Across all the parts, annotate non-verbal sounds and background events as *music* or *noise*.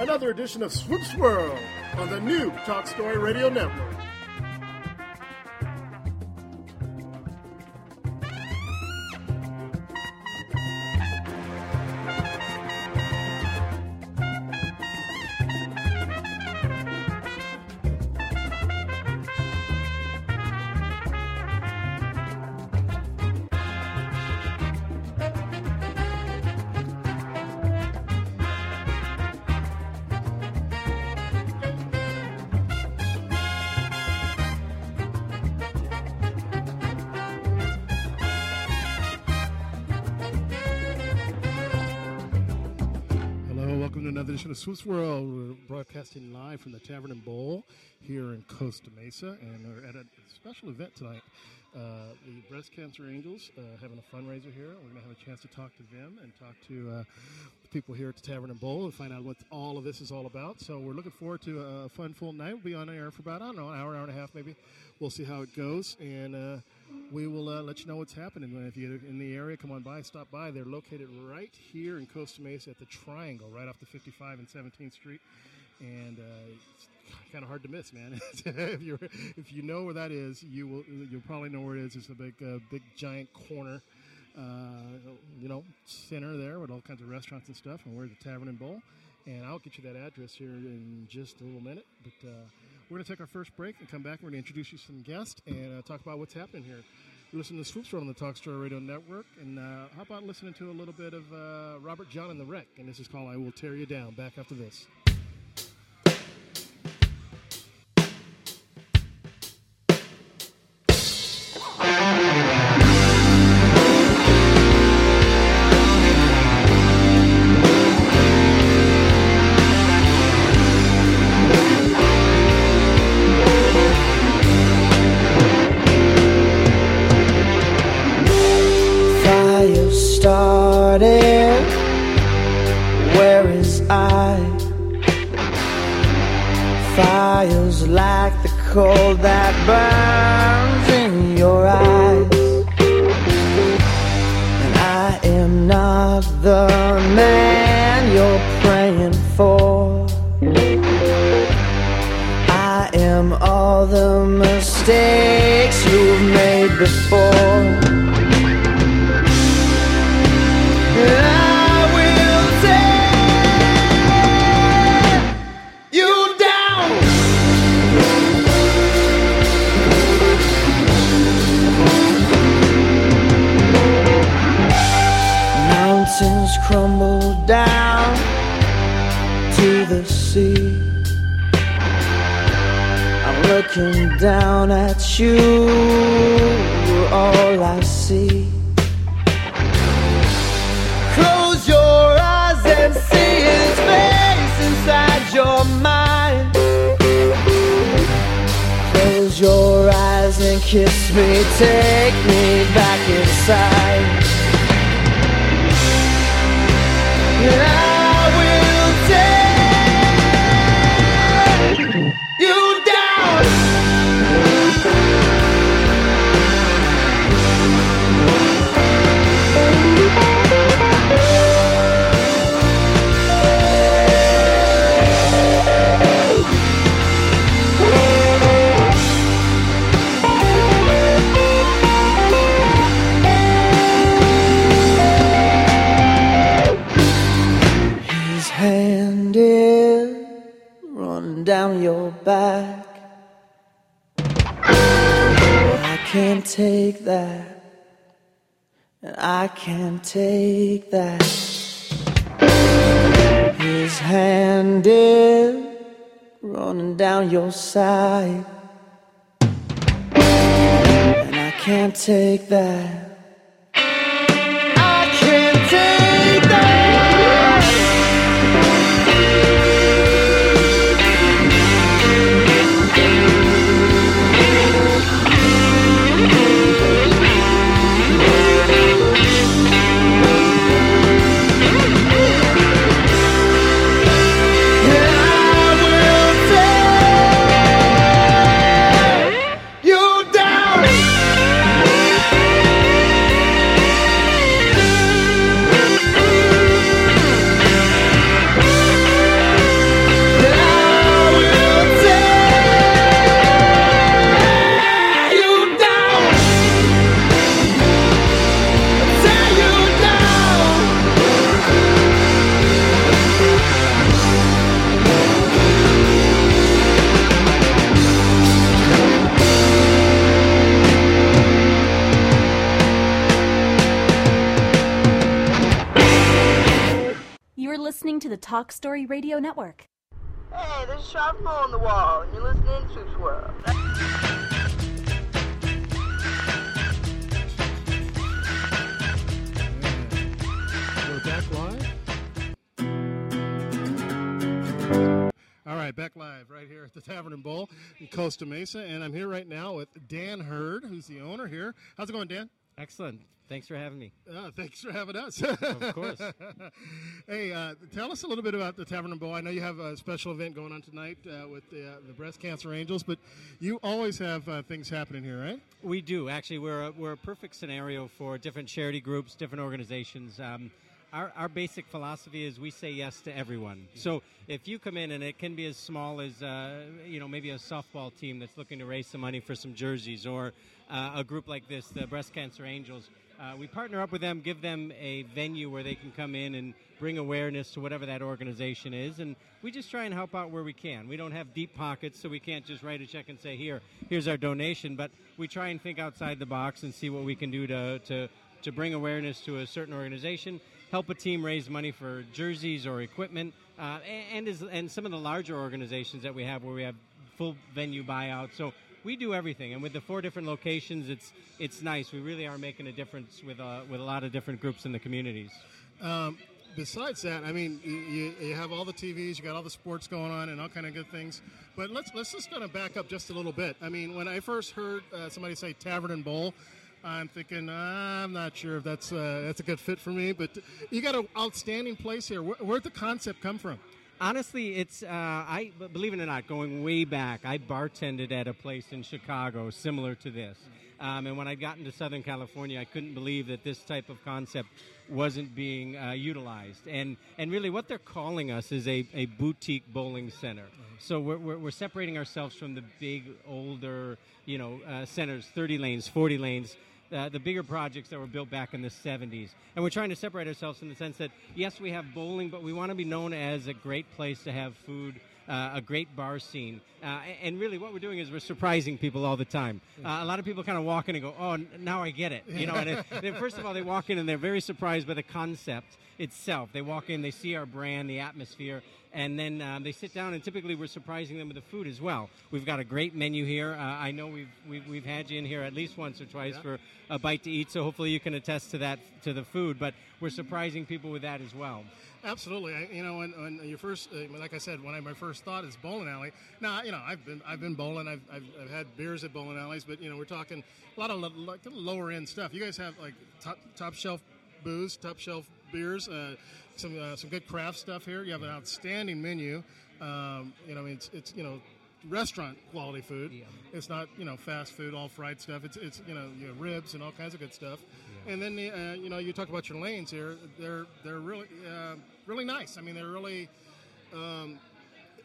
another edition of Swoops World on the new Talk Story Radio Network. Swoops World. We're broadcasting live from the Tavern and Bowl here in Costa Mesa, and we're at a special event tonight. Uh, the Breast Cancer Angels uh, having a fundraiser here. We're going to have a chance to talk to them and talk to uh, people here at the Tavern and Bowl and find out what all of this is all about. So we're looking forward to a fun, full night. We'll be on air for about, I don't know, an hour, hour and a half maybe. We'll see how it goes, and uh, we will uh, let you know what's happening. If you're in the area, come on by, stop by. They're located right here in Costa Mesa at the Triangle, right off the 55 and 17th Street, and uh, it's kind of hard to miss, man. *laughs* if you if you know where that is, you will you'll probably know where it is. It's a big uh, big giant corner. Uh, you know, center there with all kinds of restaurants and stuff, and we're at the Tavern and Bowl. And I'll get you that address here in just a little minute. But uh, we're going to take our first break and come back. We're going to introduce you to some guests and uh, talk about what's happening here. You're listening to Swoops on the Talk Story Radio Network. And uh, how about listening to a little bit of uh, Robert Jon and the Wreck? And this is called I Will Tear You Down. Back after this. Cold you. Listening Talk Story Radio Network. Hey, there's a sharp hole on the wall, and you're listening to Swoops World. Mm. We're back live. All right, back live right here at the Tavern and Bowl in Costa Mesa, and I'm here right now with Dan Hurd, who's the owner here. How's it going, Dan? Excellent. Thanks for having me. Uh, thanks for having us. Of course. *laughs* hey, uh, tell us a little bit about the Tavern and Bowl. I know you have a special event going on tonight uh, with the, uh, the Breast Cancer Angels, but you always have uh, things happening here, right? We do. Actually, we're a, we're a perfect scenario for different charity groups, different organizations. Um, our, our basic philosophy is we say yes to everyone. So if you come in and it can be as small as uh, you know maybe a softball team that's looking to raise some money for some jerseys, or uh, a group like this, the Breast Cancer Angels. Uh, we partner up with them, give them a venue where they can come in and bring awareness to whatever that organization is, and we just try and help out where we can. We don't have deep pockets, so we can't just write a check and say, "Here, here's our donation." But we try and think outside the box and see what we can do to to to bring awareness to a certain organization, help a team raise money for jerseys or equipment, uh, and and, is, and some of the larger organizations that we have where we have full venue buyouts. So we do everything, and with the four different locations, it's it's nice. We really are making a difference with uh, with a lot of different groups in the communities. Um, besides that, I mean, you, you, have all the TVs, you got all the sports going on, and all kind of good things. But let's let's just kind of back up just a little bit. I mean, when I first heard uh, somebody say Tavern and Bowl, I'm thinking "Ah, I'm not sure if that's uh, that's a good fit for me. But you got an outstanding place here. Where, where'd the concept come from? Honestly, it's uh, I believe it or not, going way back. I bartended at a place in Chicago similar to this, um, and when I got into Southern California, I couldn't believe that this type of concept wasn't being uh, utilized. And and really, what they're calling us is a, a boutique bowling center. So we're, we're, we're separating ourselves from the big older, you know, uh, centers, 30 lanes, 40 lanes uh, the bigger projects that were built back in the 70s. And we're trying to separate ourselves in the sense that, yes, we have bowling, but we want to be known as a great place to have food. Uh, a great bar scene, uh, and really, what we're doing is we're surprising people all the time. Uh, a lot of people kind of walk in and go, "Oh, now I get it," you know. And it, first of all, they walk in and they're very surprised by the concept itself. They walk in, they see our brand, the atmosphere, and then um, they sit down. And typically, we're surprising them with the food as well. We've got a great menu here. Uh, I know we've, we've we've had you in here at least once or twice for a bite to eat. So hopefully, you can attest to that to the food. But we're surprising people with that as well. Absolutely. I, you know, when, when you first, uh, like I said, when I my first thought is bowling alley. Now, you know, I've been I've been bowling. I've, I've, I've had beers at bowling alleys, but you know, we're talking a lot of lo- lower end stuff. You guys have like top top shelf booze, top shelf beers, uh, some uh, some good craft stuff here. You have an outstanding menu. Um, you know, I mean, it's it's you know. Restaurant quality food. It's not you know fast food, all fried stuff. It's it's you know, you know ribs and all kinds of good stuff. And then the, uh, you know you talk about your lanes here. They're they're really uh, really nice. I mean they're really um,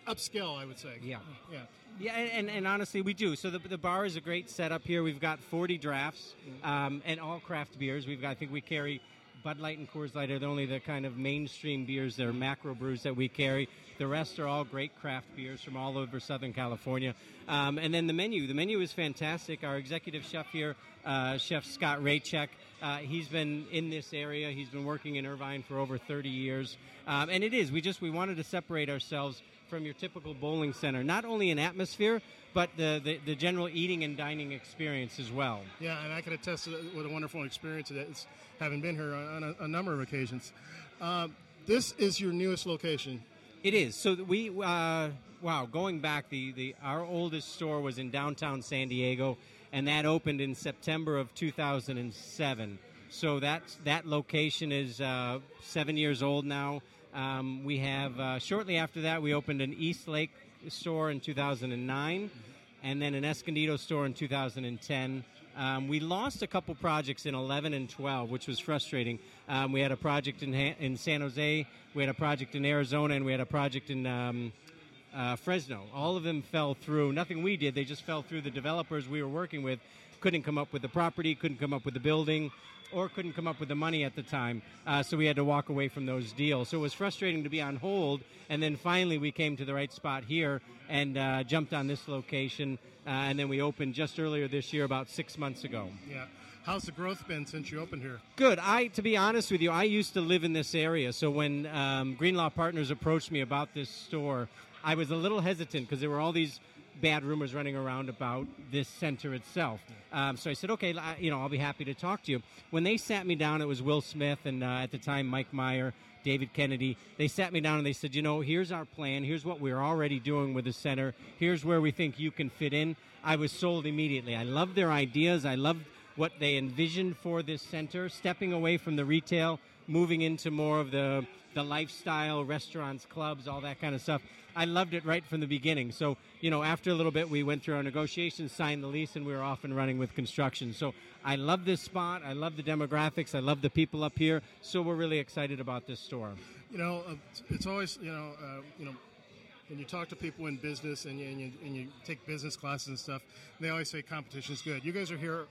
upscale. I would say. Yeah. Yeah. Yeah, and, and, and honestly, we do. So the, the bar is a great setup here. We've got 40 drafts um, and all craft beers. We've got, I think we carry Bud Light and Coors Light are the only the kind of mainstream beers. They're macro brews that we carry. The rest are all great craft beers from all over Southern California. Um, and then the menu. The menu is fantastic. Our executive chef here, uh, Chef Scott Raychek, uh, he's been in this area. He's been working in Irvine for over 30 years. Um, and it is. We just we wanted to separate ourselves from your typical bowling center, not only in atmosphere, but the, the, the general eating and dining experience as well. Yeah, and I can attest to what a wonderful experience it is, having been here on a, a number of occasions. Um, this is your newest location. It is. So we, uh, wow, going back, the, the our oldest store was in downtown San Diego, and that opened in September of 2007. So that that location is uh, seven years old now. Um, we have uh, shortly after that we opened an East Lake store in 2009, and then an Escondido store in 2010. Um, we lost a couple projects in 11 and 12, which was frustrating. Um, we had a project in, ha- in San Jose, we had a project in Arizona, and we had a project in um, uh, Fresno. All of them fell through. Nothing we did, they just fell through. The developers we were working with couldn't come up with the property, couldn't come up with the building, or couldn't come up with the money at the time. Uh, so we had to walk away from those deals. So it was frustrating to be on hold. And then finally, we came to the right spot here and uh, jumped on this location. Uh, and then we opened just earlier this year, about six months ago. Yeah. How's the growth been since you opened here? Good. I, to be honest with you, I used to live in this area. So when um, Greenlaw Partners approached me about this store, I was a little hesitant because there were all these bad rumors running around about this center itself. Um, so I said, okay, I- you know, I'll be happy to talk to you. When they sat me down, it was Will Smith and uh, at the time Mike Meyer, David Kennedy. They sat me down and they said, you know, here's our plan. Here's what we're already doing with the center. Here's where we think you can fit in. I was sold immediately. I loved their ideas. I loved what they envisioned for this center, stepping away from the retail, moving into more of the the lifestyle, restaurants, clubs, all that kind of stuff. I loved it right from the beginning. So, you know, after a little bit, we went through our negotiations, signed the lease, and we were off and running with construction. So, I love this spot. I love the demographics. I love the people up here. So, we're really excited about this store. You know, uh, it's always you know, uh, you know, when you talk to people in business and you, and you and you take business classes and stuff, they always say competition is good. You guys are here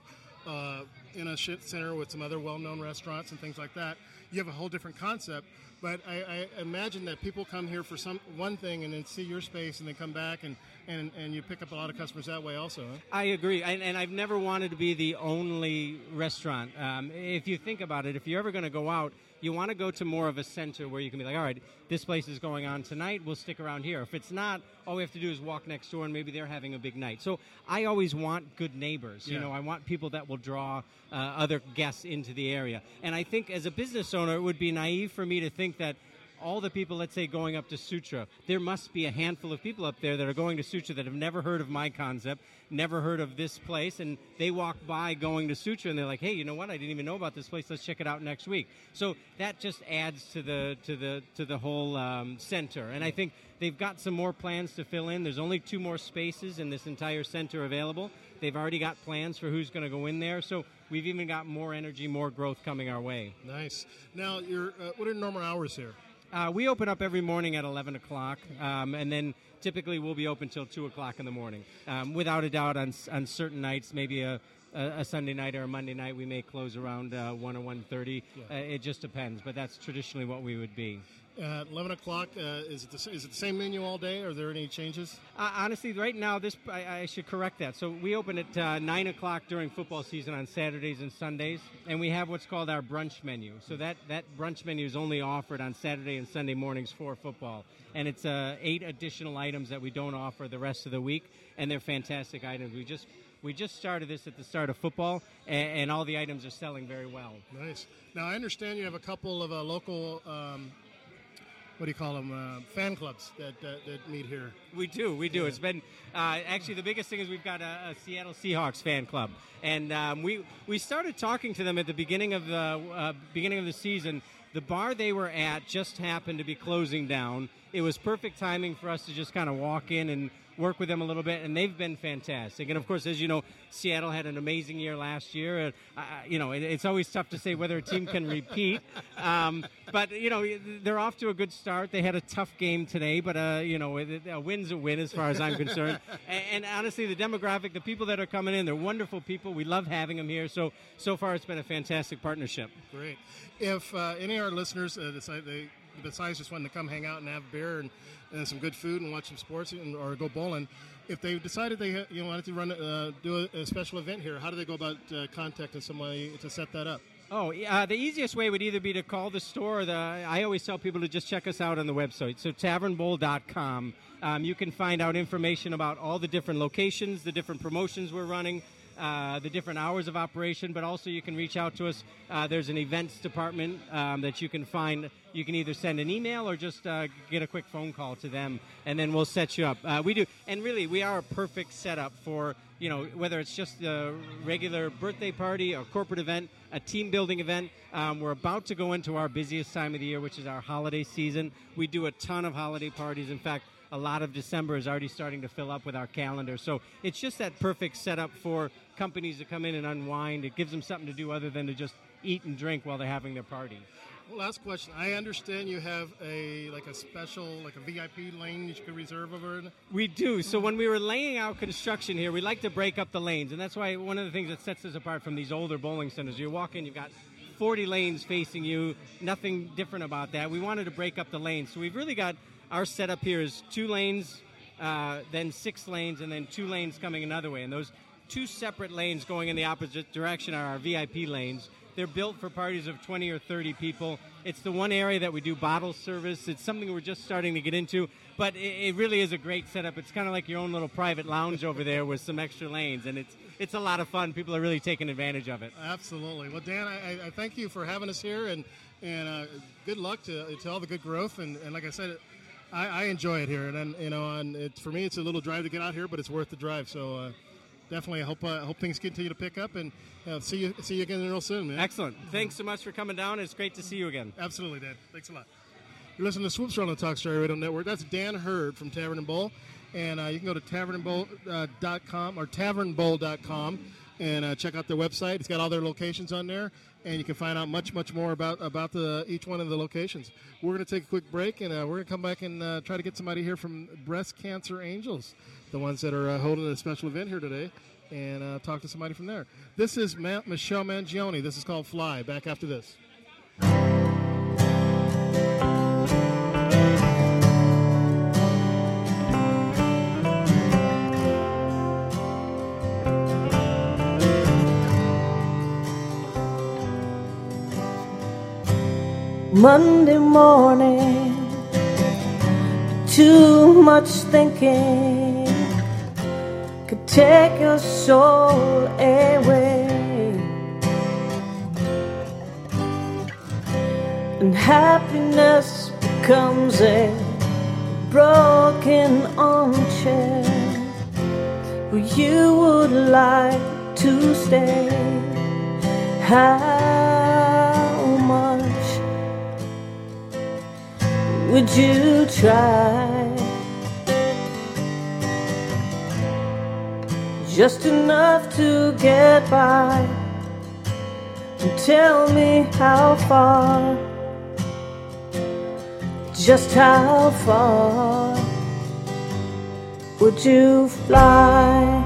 uh, in a shit center with some other well-known restaurants and things like that. You have a whole different concept, but I, I imagine that people come here for some one thing and then see your space and then come back and, and, and you pick up a lot of customers that way also. Huh? I agree, and, and I've never wanted to be the only restaurant. Um, if you think about it, if you're ever going to go out, you want to go to more of a center where you can be like, all right, this place is going on tonight. We'll stick around here. If it's not, all we have to do is walk next door, and maybe they're having a big night. So I always want good neighbors. You know, I want people that will draw uh, other guests into the area. And I think as a business owner, it would be naive for me to think that all the people, let's say, going up to Sutra, there must be a handful of people up there that are going to Sutra that have never heard of my concept, never heard of this place, and they walk by going to Sutra and they're like, "Hey, you know what? I didn't even know about this place. Let's check it out next week." So that just adds to the to the to the whole um, center, and I think they've got some more plans to fill in. There's only two more spaces in this entire center available. They've already got plans for who's going to go in there, so we've even got more energy, more growth coming our way. Nice. Now, your uh, what are normal hours here? Uh, we open up every morning at 11 o'clock, um, and then typically we'll be open till 2 o'clock in the morning. Um, without a doubt, on, on certain nights, maybe a, a, a Sunday night or a Monday night, we may close around uh, 1 or 1.30. Uh, it just depends, but that's traditionally what we would be. Uh, Eleven o'clock. Uh, is it the, is it the same menu all day? Are there any changes? Uh, honestly, right now, this I, I should correct that. So we open at uh, nine o'clock during football season on Saturdays and Sundays, and we have what's called our brunch menu. So that that brunch menu is only offered on Saturday and Sunday mornings for football, and it's uh, eight additional items that we don't offer the rest of the week, and they're fantastic items. We just we just started this at the start of football, and, and all the items are selling very well. Nice. Now I understand you have a couple of uh, local. Um, what do you call them? Uh, fan clubs that uh, that meet here. We do, we do. It's been uh, actually the biggest thing is we've got a, a Seattle Seahawks fan club, and um, we we started talking to them at the beginning of the uh, beginning of the season. The bar they were at just happened to be closing down. It was perfect timing for us to just kind of walk in and work with them a little bit, and they've been fantastic. And of course, as you know, Seattle had an amazing year last year. And, uh, you know, it, it's always tough to say whether a team can repeat. Um, but you know, they're off to a good start. They had a tough game today, but uh, you know, a win's a win as far as I'm concerned. *laughs* and, and honestly, the demographic, the people that are coming in, they're wonderful people. We love having them here. So so far, it's been a fantastic partnership. Great. If uh, any of our listeners uh, decide they besides just wanting to come hang out and have beer and, and some good food and watch some sports and, or go bowling, if they decided they you know, wanted to run uh, do a, a, special event here, how do they go about uh, contacting somebody to set that up? Oh, uh, the easiest way would either be to call the store. The, I always tell people to just check us out on the website. So tavernbowl.com. Um, you can find out information about all the different locations, the different promotions we're running, uh, the different hours of operation, but also you can reach out to us. Uh, there's an events department um, that you can find. You can either send an email or just uh, get a quick phone call to them, and then we'll set you up. Uh, we do, and really, we are a perfect setup for you know whether it's just a regular birthday party, a corporate event, a team building event. Um, we're about to go into our busiest time of the year, which is our holiday season. We do a ton of holiday parties. In fact a lot of December is already starting to fill up with our calendar. So it's just that perfect setup for companies to come in and unwind. It gives them something to do other than to just eat and drink while they're having their party. Well, last question. I understand you have a like a special like a VIP lane that you can reserve over. We do. So when we were laying out construction here, we like to break up the lanes, and that's why one of the things that sets us apart from these older bowling centers. You walk in, you've got 40 lanes facing you. Nothing different about that. We wanted to break up the lanes, so we've really got our setup here is two lanes, uh, then six lanes, and then two lanes coming another way. And those two separate lanes going in the opposite direction are our VIP lanes. They're built for parties of 20 or 30 people. It's the one area that we do bottle service. It's something we're just starting to get into, but it, it really is a great setup. It's kind of like your own little private lounge over there with some extra lanes, and it's it's a lot of fun. People are really taking advantage of it. Absolutely. Well, Dan, I, I thank you for having us here, and and uh, good luck to, to all the good growth. And, and like I said, I, I, enjoy it here, and, and you know, and it, for me, it's a little drive to get out here, but it's worth the drive. So uh, definitely, I hope uh, hope things continue to pick up, and uh, see you see you again real soon, man. Excellent. Thanks so much for coming down. It's great to see you again. Absolutely, Dan. Thanks a lot. You're listening to Swoops on the Talk Story Radio Network. That's Dan Hurd from Tavern and Bowl, and uh, you can go to tavernandbowl.com uh, or tavernbowl.com and uh, check out their website. It's got all their locations on there and you can find out much, much more about about the each one of the locations. We're going to take a quick break, and uh, we're going to come back and uh, try to get somebody here from Breast Cancer Angels, the ones that are uh, holding a special event here today, and uh, talk to somebody from there. This is Ma- Michelle Mangione. This is called Fly. Back after this. Monday morning, too much thinking could take your soul away. And happiness becomes a broken armchair where you would like to stay. How would you try? Just enough to get by. And tell me how far, just how far would you fly?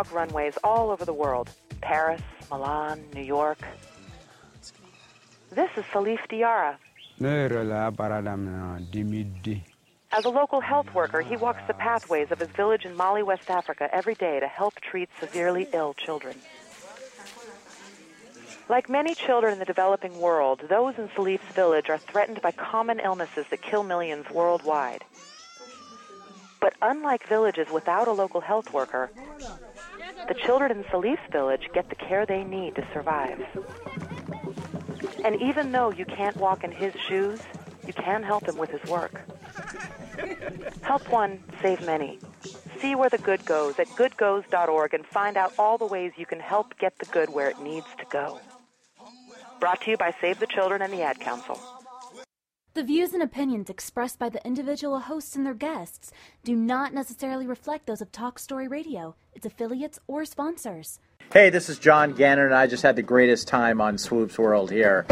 I used to walk runways all over the world Paris, Milan, New York. This is Salif 2002 As a local health worker, he walks the pathways of his village in Mali, West Africa, every day to help treat severely ill children. Like many children in the developing world, those in Salif's village are threatened by common illnesses that kill millions worldwide. But unlike villages without a local health worker, the children in Salif's village get the care they need to survive. And even though you can't walk in his shoes, you can help him with his work. Help one, save many. See where the good goes at goodgoes.org and find out all the ways you can help get the good where it needs to go. Brought to you by Save the Children and the Ad Council. The views and opinions expressed by the individual hosts and their guests do not necessarily reflect those of Talk Story Radio, its affiliates, or sponsors. Hey, this is John Gannon, and I just had the greatest time on Swoop's World here.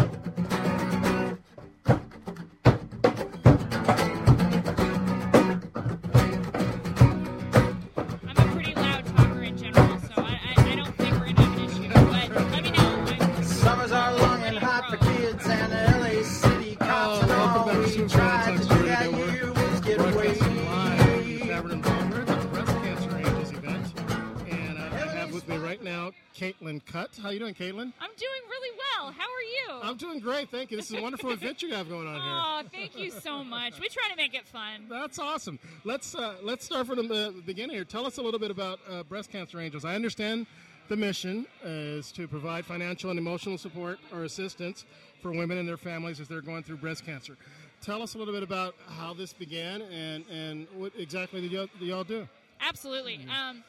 How you doing, Caitlin? I'm doing really well. How are you? I'm doing great, thank you. This is a wonderful *laughs* adventure you have going on here. Oh, thank you so much. We try to make it fun. That's awesome. Let's uh, let's start from the beginning here. Tell us a little bit about uh, Breast Cancer Angels. I understand the mission is to provide financial and emotional support or assistance for women and their families as they're going through breast cancer. Tell us a little bit about how this began and, and what exactly do y'all, do y'all do? Absolutely. Um,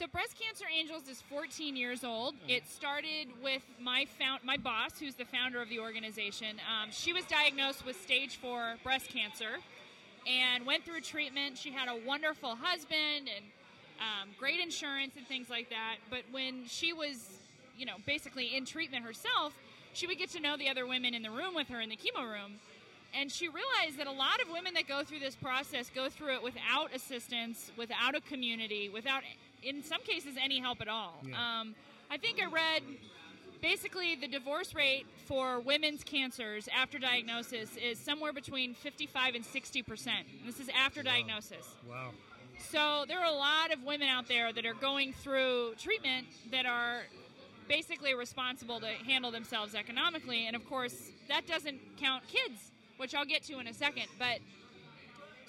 so Breast Cancer Angels is 14 years old. It started with my found, my boss, who's the founder of the organization. Um, she was diagnosed with stage four breast cancer and went through treatment. She had a wonderful husband and um, great insurance and things like that. But when she was, you know, basically in treatment herself, she would get to know the other women in the room with her in the chemo room. And she realized that a lot of women that go through this process go through it without assistance, without a community, without, in some cases, any help at all. Yeah. Um, I think I read basically the divorce rate for women's cancers after diagnosis is somewhere between 55 and 60 percent. This is after diagnosis. Wow. So there are a lot of women out there that are going through treatment that are basically responsible to handle themselves economically, and of course that doesn't count kids, which I'll get to in a second. But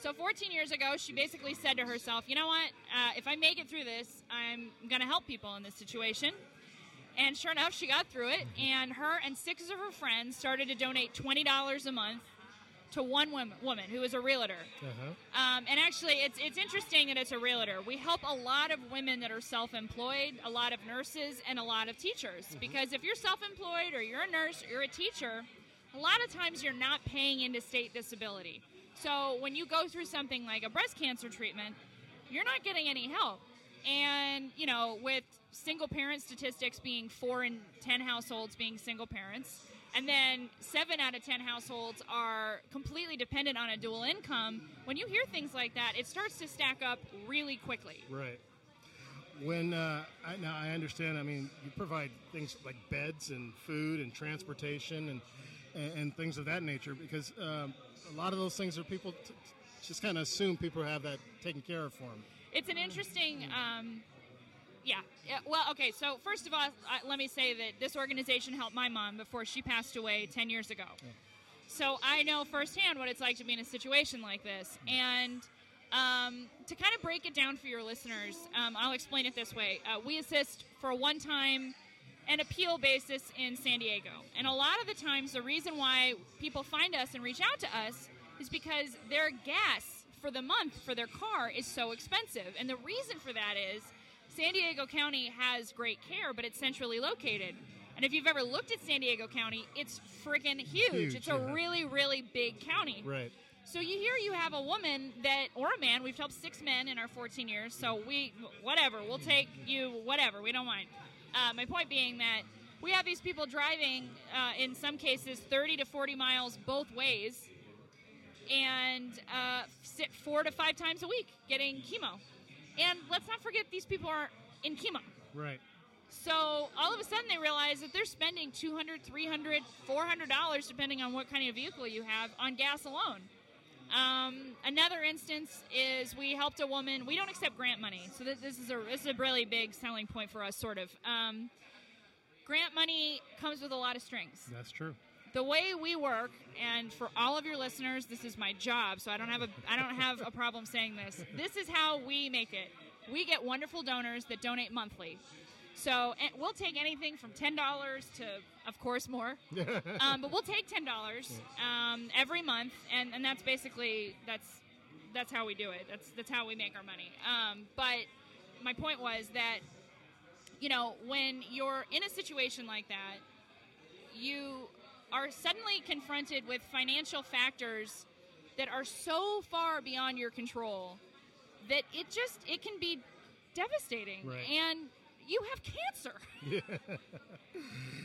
so 14 years ago, she basically said to herself, "You know what? Uh, if I make it through this, I'm going to help people in this situation." And sure enough, she got through it, and her and six of her friends started to donate twenty dollars a month to one woman, woman who is a realtor. Uh-huh. Um, and actually, it's it's interesting that it's a realtor. We help a lot of women that are self-employed, a lot of nurses, and a lot of teachers. Because if you're self-employed or you're a nurse or you're a teacher, a lot of times you're not paying into state disability. So when you go through something like a breast cancer treatment, you're not getting any help. And you know, with single parent statistics being four in ten households being single parents, and then seven out of ten households are completely dependent on a dual income. When you hear things like that, it starts to stack up really quickly. Right. When uh, I, now I understand, I mean, you provide things like beds and food and transportation and and, and things of that nature because um, a lot of those things are people t- just kind of assume people have that taken care of for them. It's an interesting. Um, yeah. yeah. Well, okay. So first of all, uh, let me say that this organization helped my mom before she passed away ten years ago. So I know firsthand what it's like to be in a situation like this. And um, to kind of break it down for your listeners, um, I'll explain it this way: uh, we assist for a one-time and appeal basis in San Diego. And a lot of the times, the reason why people find us and reach out to us is because their gas for the month for their car is so expensive. And the reason for that is San Diego County has great care, but it's centrally located. And if you've ever looked at San Diego County, it's freaking huge. Huge, It's a really, really big county. Right. So you hear you have a woman that, or a man. We've helped six men in our 14 years. So we, whatever, we'll take you, whatever. We don't mind. Uh, my point being that we have these people driving, uh, in some cases, 30 to 40 miles both ways, and uh, sit four to five times a week getting chemo. And let's not forget these people are in chemo. Right. So all of a sudden they realize that they're spending 200 300 $400 depending on what kind of vehicle you have on gas alone. Um, another instance is we helped a woman. We don't accept grant money, so this, this is a this is a really big selling point for us, sort of. Um, grant money comes with a lot of strings. That's true. The way we work, and for all of your listeners, this is my job, so I don't have a I don't have a problem saying this. This is how we make it. We get wonderful donors that donate monthly. So and we'll take anything from ten dollars to, of course, more. *laughs* um, but we'll take ten dollars um, every month, and, and that's basically that's that's how we do it. That's that's how we make our money. Um, but my point was that you know when you're in a situation like that, you are suddenly confronted with financial factors that are so far beyond your control that it just it can be devastating Right. and you have cancer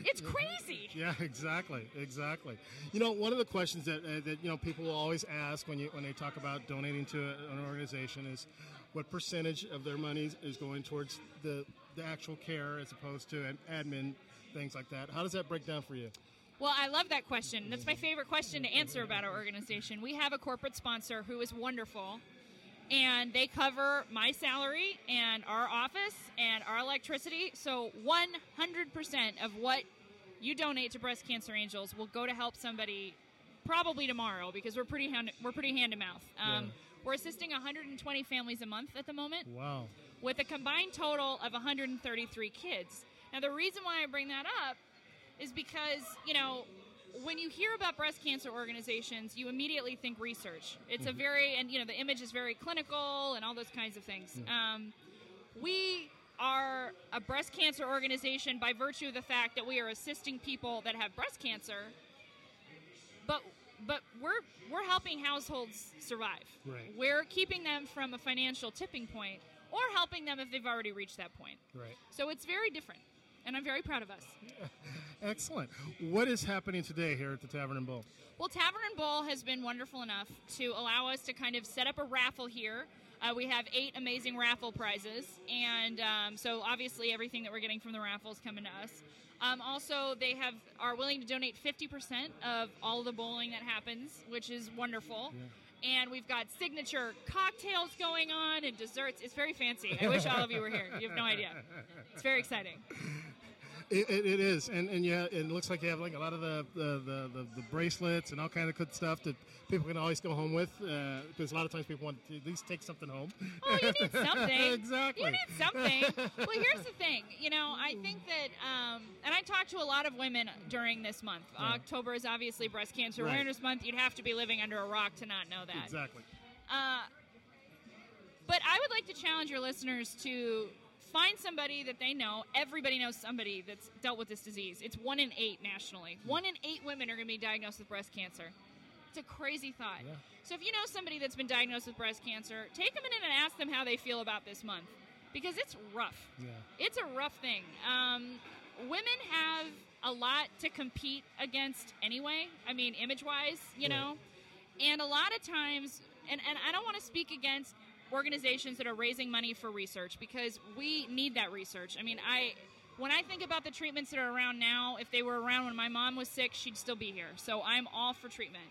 it's crazy *laughs* Yeah, exactly, exactly. You know, one of the questions that uh, that you know people will always ask when you when they talk about donating to a, an organization is what percentage of their money is going towards the the actual care as opposed to an admin things like that. How does that break down for you? Well, I love that question. That's my favorite question to answer about our organization. We have a corporate sponsor who is wonderful, and they cover my salary and our office and our electricity. So 100% of what you donate to Breast Cancer Angels will go to help somebody probably tomorrow because we're pretty hand, we're pretty hand to mouth. Um, Yeah. We're assisting 120 families a month at the moment Wow. with a combined total of 133 kids. Now, the reason why I bring that up is because, you know, when you hear about breast cancer organizations, you immediately think research. It's a Mhm. very, and, you know, the image is very clinical and all those kinds of things. Mm. Um, we are a breast cancer organization by virtue of the fact that we are assisting people that have breast cancer, but but we're we're helping households survive. Right. We're keeping them from a financial tipping point or helping them if they've already reached that point. Right. So it's very different. and I'm very proud of us. *laughs* Excellent. What is happening today here at the Tavern and Bowl? Well, Tavern and Bowl has been wonderful enough to allow us to kind of set up a raffle here. Uh, we have eight amazing raffle prizes, and um, so obviously everything that we're getting from the raffle is coming to us. Um, also, they have are willing to donate 50% of all the bowling that happens, which is wonderful. And we've got signature cocktails going on and desserts. It's very fancy. I wish all of you were here. You have no idea. It's very exciting. *laughs* It, it, it is, and and yeah, it looks like you have like a lot of the the, the, the, the bracelets and all kind of good stuff that people can always go home with. Uh, because a lot of times people want to at least take something home. Oh, you need something. *laughs* exactly. You need something. *laughs* well, here's the thing. You know, I think that, um, and I talked to a lot of women during this month. October is obviously Breast Cancer Right. Awareness Month. You'd have to be living under a rock to not know that. Exactly. Uh, but I would like to challenge your listeners to find somebody that they know. Everybody knows somebody that's dealt with this disease. It's one in eight nationally. One in eight women are going to be diagnosed with breast cancer. It's a crazy thought. So if you know somebody that's been diagnosed with breast cancer, take a minute and ask them how they feel about this month because it's rough. Yeah. It's a rough thing. Um, women have a lot to compete against anyway. I mean, image wise, you Right. know. And a lot of times, and, and I don't want to speak against organizations that are raising money for research because we need that research. I mean, I when I think about the treatments that are around now, if they were around when my mom was sick, she'd still be here. So I'm all for treatment.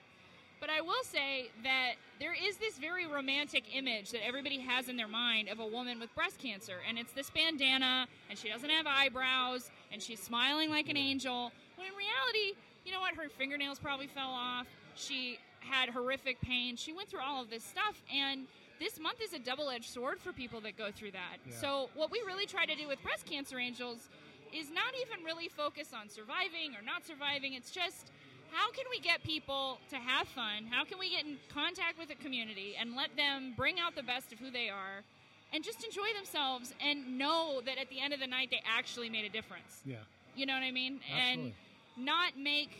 But I will say that there is this very romantic image that everybody has in their mind of a woman with breast cancer. And it's this bandana, and she doesn't have eyebrows, and she's smiling like an angel. When in reality, you know what? Her fingernails probably fell off. She had horrific pain. She went through all of this stuff. And this month is a double edged sword for people that go through that. Yeah. So, what we really try to do with Breast Cancer Angels is not even really focus on surviving or not surviving. It's just how can we get people to have fun? How can we get in contact with the community and let them bring out the best of who they are and just enjoy themselves and know that at the end of the night they actually made a difference? Yeah. You know what I mean? Absolutely. And not make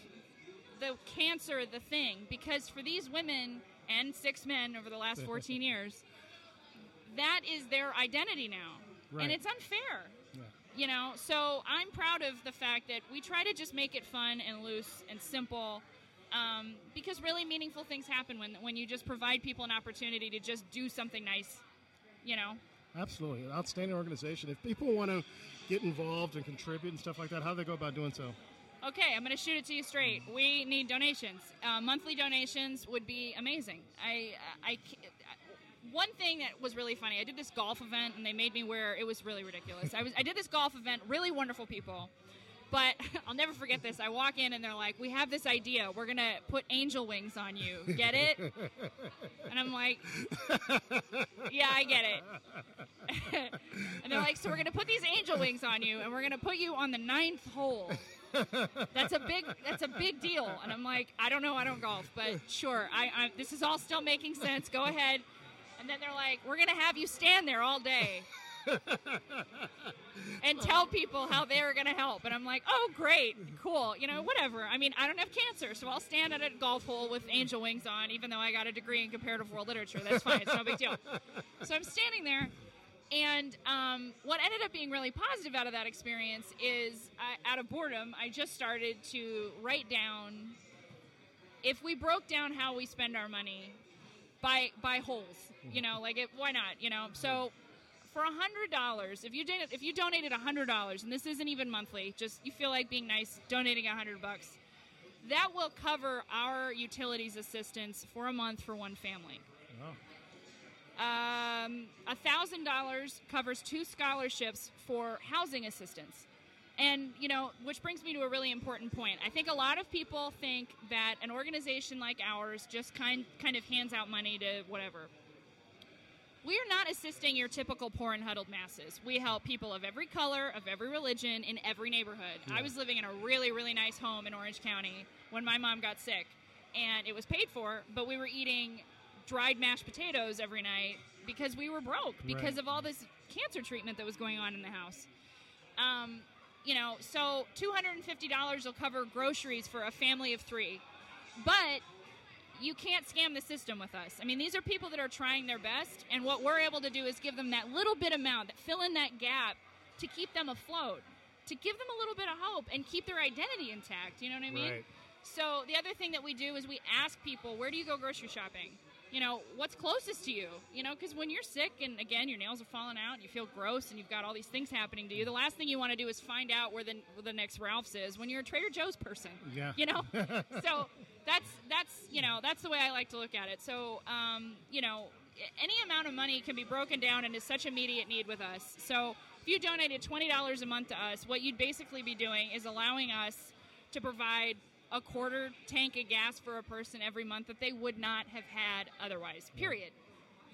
the cancer the thing because for these women and six men over the last 14 *laughs* years, that is their identity now. Right. And it's unfair. Yeah. You know, so I'm proud of the fact that we try to just make it fun and loose and simple. Um, because really meaningful things happen when when you just provide people an opportunity to just do something nice. You know, Absolutely, an outstanding organization. If people want to get involved and contribute and stuff like that, how do they go about doing so? Okay, I'm going to shoot it to you straight. We need donations. Uh, monthly donations would be amazing. I, I, ca- one thing that was really funny. I did this golf event, and they made me wear. It was really ridiculous. I was. I did this golf event. Really wonderful people. But *laughs* I'll never forget this. I walk in and they're like, "We have this idea. We're gonna put angel wings on you. Get it?" And I'm like, "Yeah, I get it." *laughs* and they're like, "So we're gonna put these angel wings on you, and we're gonna put you on the ninth hole." That's a big that's a big deal. And i'm like i don't know i don't golf but sure I, I this is all still making sense. Go ahead. And then they're like we're gonna have you stand there all day and tell people how they're gonna help. And i'm like oh great cool you know whatever. I mean i don't have cancer so i'll stand at a golf hole with angel wings on even though i got a degree in comparative world literature. That's fine it's no big deal. So i'm standing there and um, what ended up being really positive out of that experience is, I, out of boredom, I just started to write down if we broke down how we spend our money by by holes. You know, like it, why not? You know, so for a hundred dollars, if you did, if you donated a hundred dollars, and this isn't even monthly, just you feel like being nice, donating a hundred bucks, that will cover our utilities assistance for a month for one family. Um, thousand dollars covers two scholarships for housing assistance. And, you know, which brings me to a really important point. I think a lot of people think that an organization like ours just kind, kind of hands out money to whatever. We are not assisting your typical poor and huddled masses. We help people of every color, of every religion, in every neighborhood. I was living in a really, really nice home in Orange County when my mom got sick, and it was paid for, but we were eating dried mashed potatoes every night because we were broke because Right. of all this cancer treatment that was going on in the house. Um, you know, so $250 will cover groceries for a family of three. But you can't scam the system with us. I mean, these are people that are trying their best, and what we're able to do is give them that little bit amount, that fill in that gap to keep them afloat. to give them a little bit of hope and keep their identity intact. You know what I mean? Right. So the other thing that we do is we ask people, where do you go grocery shopping? You know, what's closest to you? You know, because when you're sick and again your nails are falling out, and you feel gross, and you've got all these things happening to you, the last thing you want to do is find out where the where the next Ralph's is when you're a Trader Joe's person. Yeah. You know, *laughs* so that's that's you know that's the way I like to look at it. So um, you know, any amount of money can be broken down into such immediate need with us. So if you donated twenty dollars a month to us, what you'd basically be doing is allowing us to provide a quarter tank of gas for a person every month that they would not have had otherwise. Period.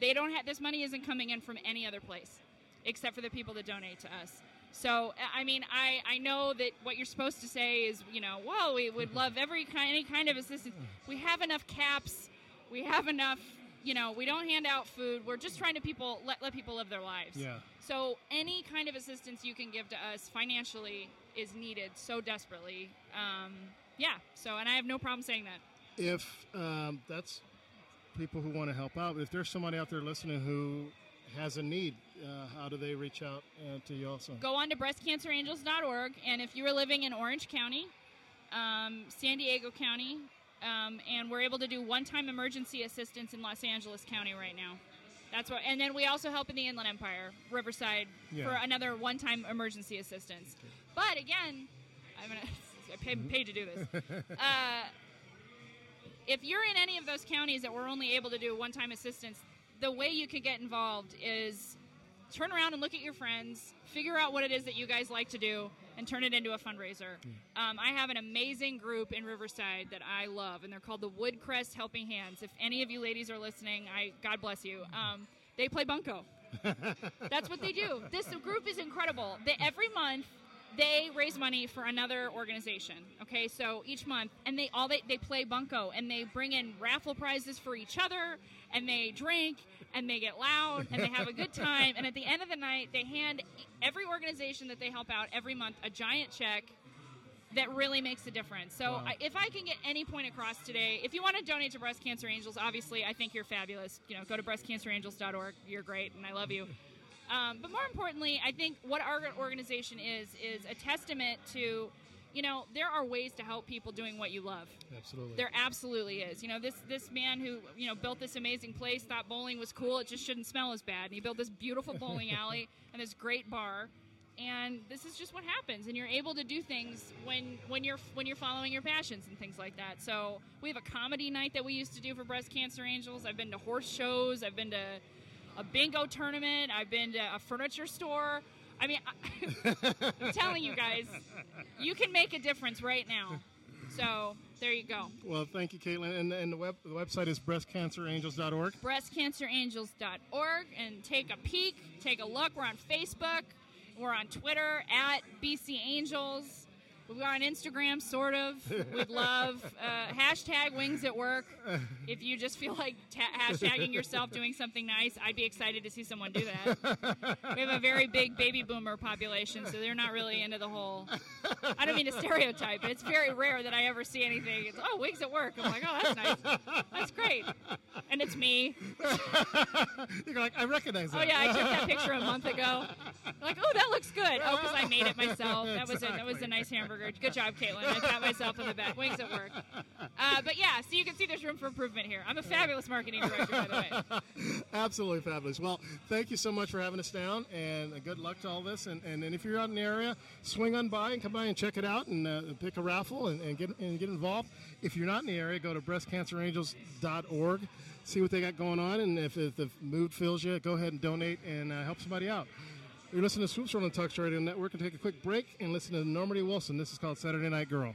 They don't have this money isn't coming in from any other place except for the people that donate to us. So I mean, I, I know that what you're supposed to say is, you know, well, we would *laughs* love every kind any kind of assistance. We have enough caps. We have enough. You know, we don't hand out food. We're just trying to people let let people live their lives. Yeah. So any kind of assistance you can give to us financially is needed so desperately. Um, yeah. So, and I have no problem saying that. If um, that's people who want to help out, if there's somebody out there listening who has a need, uh, how do they reach out uh, to you also? Go on to breastcancerangels.org, and if you are living in Orange County, um, San Diego County, um, and we're able to do one-time emergency assistance in Los Angeles County right now. That's what, and then we also help in the Inland Empire, Riverside, Yeah. for another one-time emergency assistance. But again, I'm gonna I paid, paid to do this. Uh, if you're in any of those counties that we're only able to do one-time assistance, the way you could get involved is turn around and look at your friends, figure out what it is that you guys like to do, and turn it into a fundraiser. Um, I have an amazing group in Riverside that I love, and they're called the Woodcrest Helping Hands. If any of you ladies are listening, I God bless you. Um, they play bunco. *laughs* That's what they do. This group is incredible. They, every month they raise money for another organization. Okay, so each month, and they all they, they play bunco, and they bring in raffle prizes for each other, and they drink, and they get loud, and they have a good time. And at the end of the night, they hand every organization that they help out every month a giant check that really makes a difference. So Wow. I, if I can get any point across today, if you want to donate to Breast Cancer Angels, obviously I think you're fabulous. You know, go to breastcancerangels.org. You're great, and I love you. Um, but more importantly, I think what our organization is is a testament to, you know, there are ways to help people doing what you love. Absolutely. There absolutely is. You know, this this man who you know built this amazing place thought bowling was cool. It just shouldn't smell as bad, and he built this beautiful bowling *laughs* alley and this great bar. And this is just what happens, and you're able to do things when when you're when you're following your passions and things like that. So we have a comedy night that we used to do for Breast Cancer Angels. I've been to horse shows. I've been to a bingo tournament. I've been to a furniture store. I mean, I, *laughs* I'm telling you guys, you can make a difference right now. So there you go. Well, thank you, Caitlin. And, and the, web, the website is breastcancerangels.org. breastcancerangels.org and take a peek, take a look. We're on Facebook, we're on Twitter at BC Angels. We're on Instagram, sort of. We'd *laughs* love uh, hashtag Wings at Work. If you just feel like ta- hashtagging yourself doing something nice, I'd be excited to see someone do that. We have a very big baby boomer population, so they're not really into the whole. I don't mean to stereotype, but it's very rare that I ever see anything. It's oh, Wings at Work. I'm like, oh, that's nice. That's great. And it's me. *laughs* You're like, I recognize that. Oh yeah, I took that picture a month ago. Like, oh, that looks good. Oh, because I made it myself. That was a, that was a nice hamburger. Good job, Caitlin. I pat myself on the back. Wings at work. Uh, but yeah, so you can see there's room for improvement here. I'm a fabulous marketing director, by the way. *laughs* Absolutely fabulous. Well, thank you so much for having us down, and uh, good luck to all this. And, and, and if you're out in the area, swing on by and come by and check it out, and uh, pick a raffle and, and get and get involved. If you're not in the area, go to breastcancerangels.org, see what they got going on, and if, if the mood fills you, go ahead and donate and uh, help somebody out. You're listening to Swoops on the Talk Radio Network, and take a quick break and listen to Normandy Wilson. This is called Saturday Night Girl.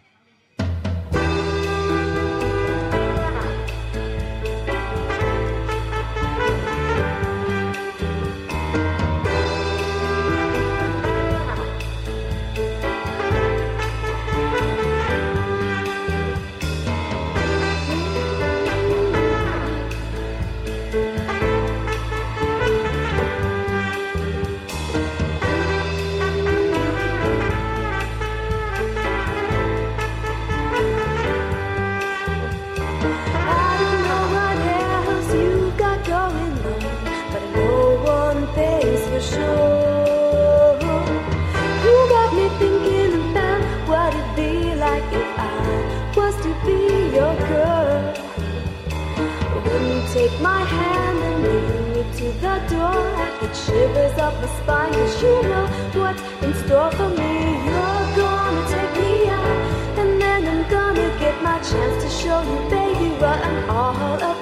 My hand and lead me to the door. I shivers up my spine, cause you know what's in store for me. You're gonna take me out, and then I'm gonna get my chance to show you, baby, what I'm all about.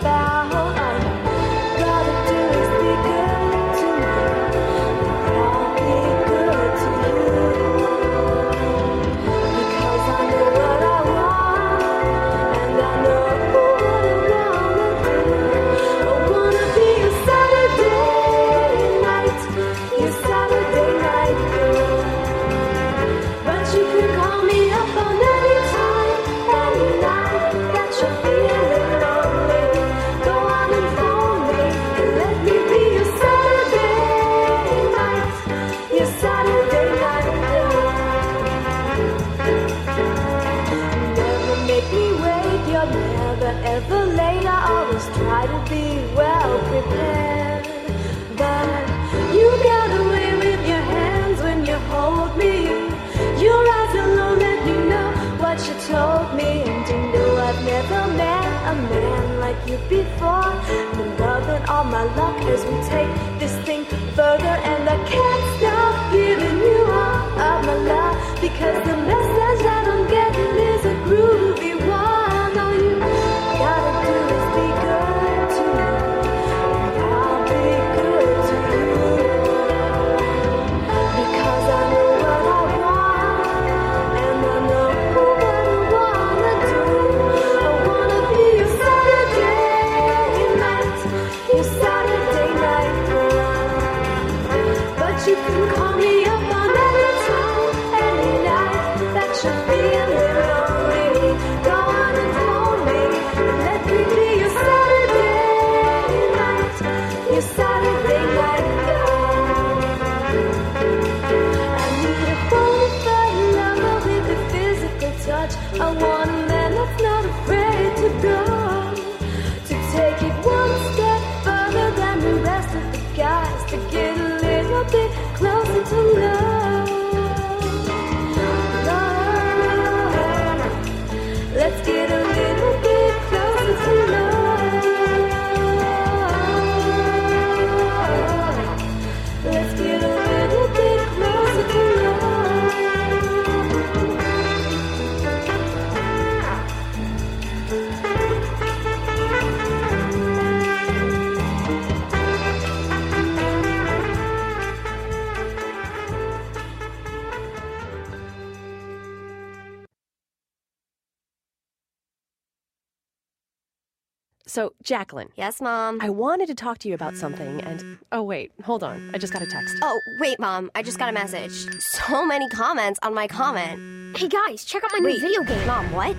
Jacqueline. Yes, Mom. I wanted to talk to you about something, and oh, wait, hold on. I just got a text. Oh, wait, Mom. I just got a message. So many comments on my comment. Hey guys, check out my new video game. Mom, what?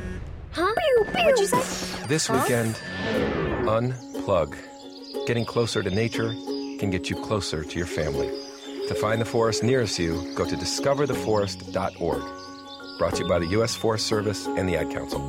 Huh? What'd you say? This Huh? weekend, unplug. Getting closer to nature can get you closer to your family. To find the forest nearest you, go to discovertheforest.org. Brought to you by the U.S. Forest Service and the Ad Council.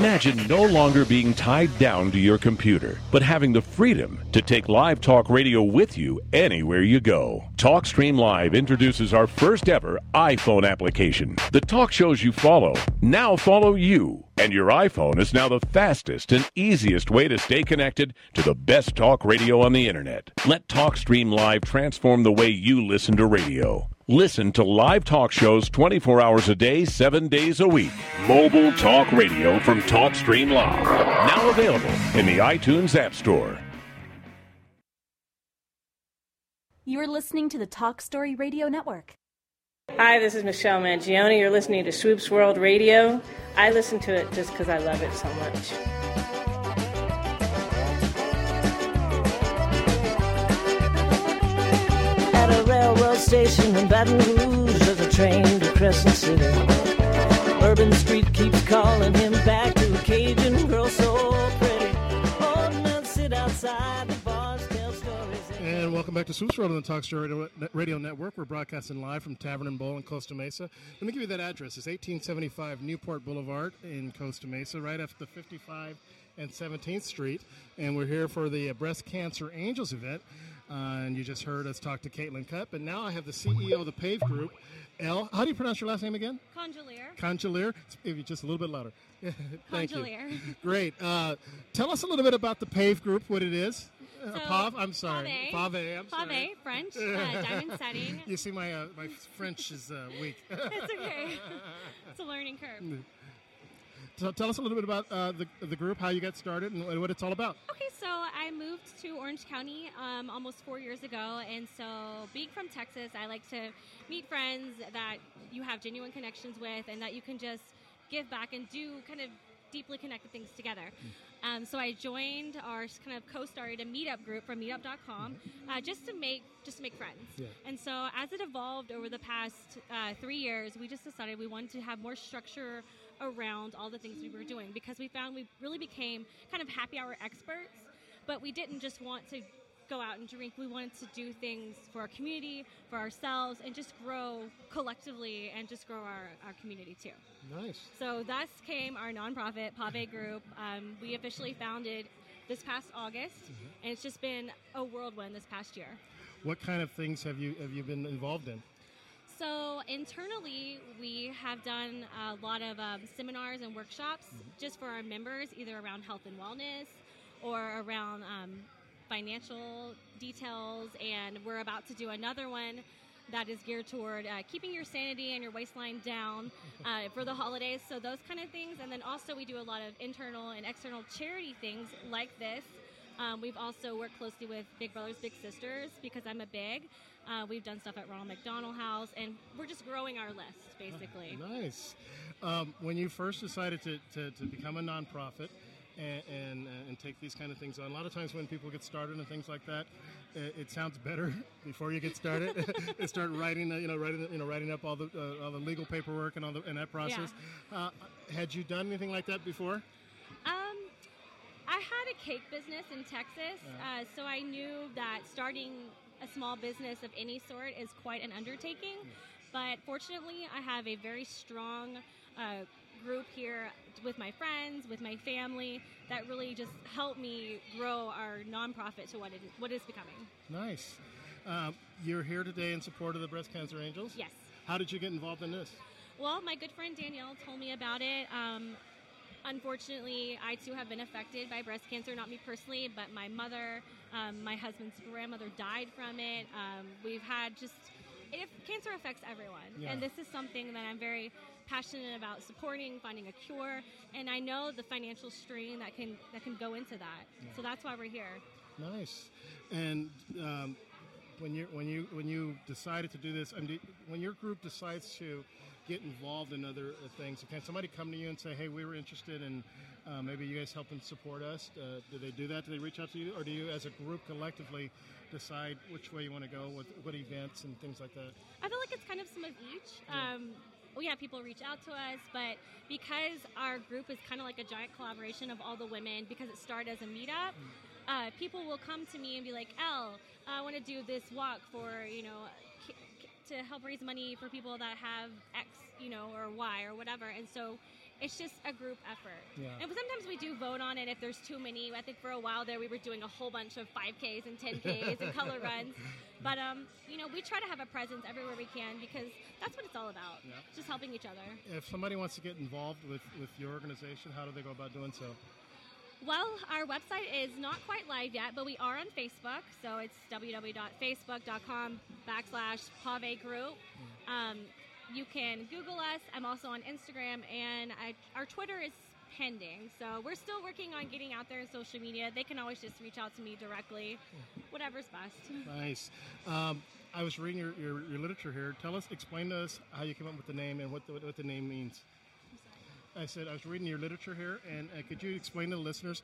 Imagine no longer being tied down to your computer, but having the freedom to take live talk radio with you anywhere you go. TalkStream Live introduces our first ever iPhone application. The talk shows you follow now follow you, and your iPhone is now the fastest and easiest way to stay connected to the best talk radio on the internet. Let TalkStream Live transform the way you listen to radio. Listen to live talk shows 24 hours a day, 7 days a week. Mobile talk radio from TalkStream Live. Now available in the iTunes App Store. You're listening to the Talk Story Radio Network. Hi, this is Michelle Mangione. You're listening to Swoops World Radio. I listen to it just because I love it so much. Station in Baton Rouge, there's a train to Crescent City. Bourbon Street keeps calling him back to a Cajun girl so pretty. Old men sit outside the bars, tell stories. And welcome back to Swoops World on the Talk Story Radio- Network. We're broadcasting live from Tavern and Bowl in Costa Mesa. Let me give you that address. It's 1875 Newport Boulevard in Costa Mesa, right after 55 and 17th Street. And we're here for the uh, Breast Cancer Angels event. Uh, and you just heard us talk to Caitlin Cup. And now I have the CEO of the PAVE Group, L. How do you pronounce your last name again? Conjulier. Conjulier. If you just a little bit louder. *laughs* Thank you. *laughs* Great. Uh, tell us a little bit about the PAVE Group, what it is. Uh, So, PAV, I'm sorry. Pave. Pave, I'm sorry. Pave, French, uh, *laughs* diamond setting. You see, my uh, my French is uh, weak. it's okay. It's a learning curve. So tell us a little bit about uh, the, the group, how you got started, and what it's all about. Okay, so I moved to Orange County um, almost four years ago, and so being from Texas, I like to meet friends that you have genuine connections with, and that you can just give back and do kind of deeply connected things together. Um, so I joined our kind of co-started a meetup group from Meetup.com uh, just to make just to make friends. Yeah. And so as it evolved over the past uh, three years, we just decided we wanted to have more structure around all the things we were doing because we found we really became kind of happy hour experts, but we didn't just want to go out and drink. We wanted to do things for our community, for ourselves, and just grow collectively and just grow our, our community too. Nice. So thus came our nonprofit Pave Group. Um, we officially founded this past August, and it's just been a whirlwind this past year. What kind of things have you have you been involved in? So internally, we have done a lot of um, seminars and workshops just for our members, either around health and wellness or around um, financial details. And we're about to do another one that is geared toward uh, keeping your sanity and your waistline down *laughs* uh, for the holidays. So those kind of things. And then also we do a lot of internal and external charity things like this. Um, we've also worked closely with Big Brothers Big Sisters because I'm a big. Uh, we've done stuff at Ronald McDonald House, and we're just growing our list basically. Nice. Um, when you first decided to, to, to become a nonprofit and, and, uh, and take these kind of things on, a lot of times when people get started and things like that, it, it sounds better *laughs* before you get started. *laughs* they start writing, uh, you know, writing, you know, writing up all the uh, all the legal paperwork and all the and that process. Uh, had you done anything like that before? I had a cake business in Texas, uh, so I knew that starting a small business of any sort is quite an undertaking. But fortunately, I have a very strong uh, group here with my friends, with my family, that really just help me grow our nonprofit to what it is, what it's becoming. Nice. Um, you're here today in support of the Breast Cancer Angels. Yes. How did you get involved in this? Well, my good friend Danielle told me about it. Um, unfortunately, I too have been affected by breast cancer, not me personally, but my mother, um, my husband's grandmother died from it. Um, we've had just, if cancer affects everyone. Yeah. And this is something that I'm very passionate about supporting, finding a cure, and I know the financial strain that can that can go into that. So that's why we're here. Nice. And um, when you when you when you decided to do this, and when your group decides to get involved in other uh, things, can somebody come to you and say, "Hey, we were interested in uh, maybe you guys help and support us"? Uh, do they do that? Do they reach out to you, or do you, as a group, collectively decide which way you want to go, with what events and things like that? I feel like it's kind of some of each. Um, we have people reach out to us, but because our group is kind of like a giant collaboration of all the women, because it started as a meetup, uh, people will come to me and be like, "Elle, I want to do this walk for you know." To help raise money for people that have X, you know, or Y or whatever, and so it's just a group effort. Yeah. And sometimes we do vote on it if there's too many. I think for a while there we were doing a whole bunch of 5Ks and 10Ks and color *laughs* runs. But um, you know, we try to have a presence everywhere we can because that's what it's all about. Yeah. Just helping each other. If somebody wants to get involved with, with your organization, how do they go about doing so? Well, our website is not quite live yet, but we are on Facebook. So it's www.facebook.com backslash Pave Group. Um, you can Google us. I'm also on Instagram, and I, our Twitter is pending. So we're still working on getting out there in social media. They can always just reach out to me directly, whatever's best. Nice. Um, I was reading your, your, your literature here. Tell us, explain to us how you came up with the name and what the, what the name means. I said I was reading your literature here, and uh, could you explain to the listeners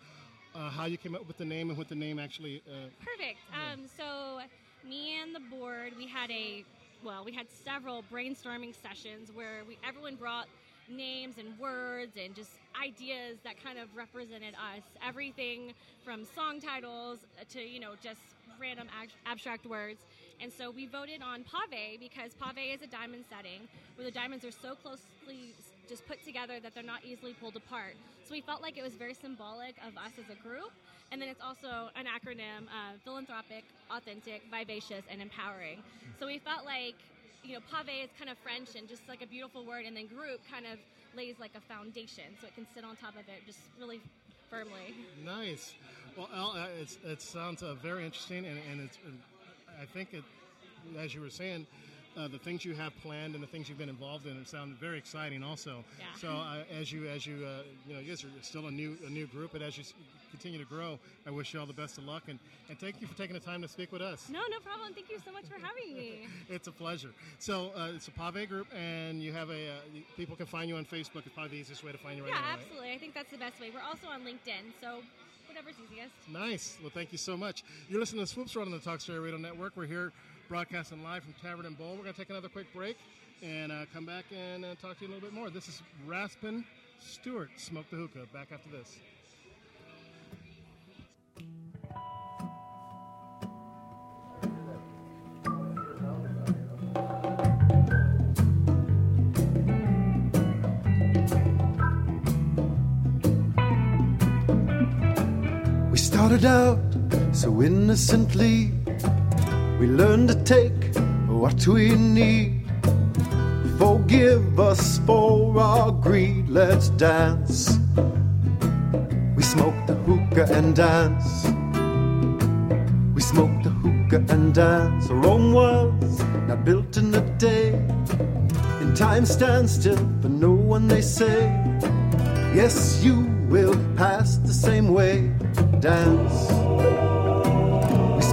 uh, how you came up with the name and what the name actually? Uh, Perfect. Um, so me and the board, we had a well, we had several brainstorming sessions where we everyone brought names and words and just ideas that kind of represented us. Everything from song titles to you know just random ab- abstract words. And so we voted on pave because pave is a diamond setting where the diamonds are so closely just put together that they're not easily pulled apart. So we felt like it was very symbolic of us as a group. And then it's also an acronym uh, philanthropic, authentic, vivacious, and empowering. So we felt like, you know, pave is kind of French and just like a beautiful word, and then group kind of lays like a foundation so it can sit on top of it just really firmly. Nice. Well, uh, it sounds uh, very interesting, and, and it's. uh, I think it, as you were saying, uh, the things you have planned and the things you've been involved in it sound very exciting. Also, Yeah. so uh, as you as you uh, you know, you guys are still a new a new group, but as you continue to grow, I wish you all the best of luck, and, and thank you for taking the time to speak with us. No, no problem. Thank you so much for having me. *laughs* It's a pleasure. So uh, it's a Pave group, and you have a uh, people can find you on Facebook. It's probably the easiest way to find you right yeah, now. right? absolutely. I think that's the best way. We're also on LinkedIn, so whatever's easiest. Nice. Well, thank you so much. You're listening to Swoops World on the Talk Story Radio Network. We're here broadcasting live from Tavern and Bowl. We're going to take another quick break and uh, come back and uh, talk to you a little bit more. This is Raspin Stewart, Smoke the Hookah. Back after this. We started out so innocently. We learn to take what we need. Forgive us for our greed. Let's dance. We smoke the hookah and dance. We smoke the hookah and dance. Rome was not built in a day. In time stands still for no one, they say. Yes, you will pass the same way. Dance.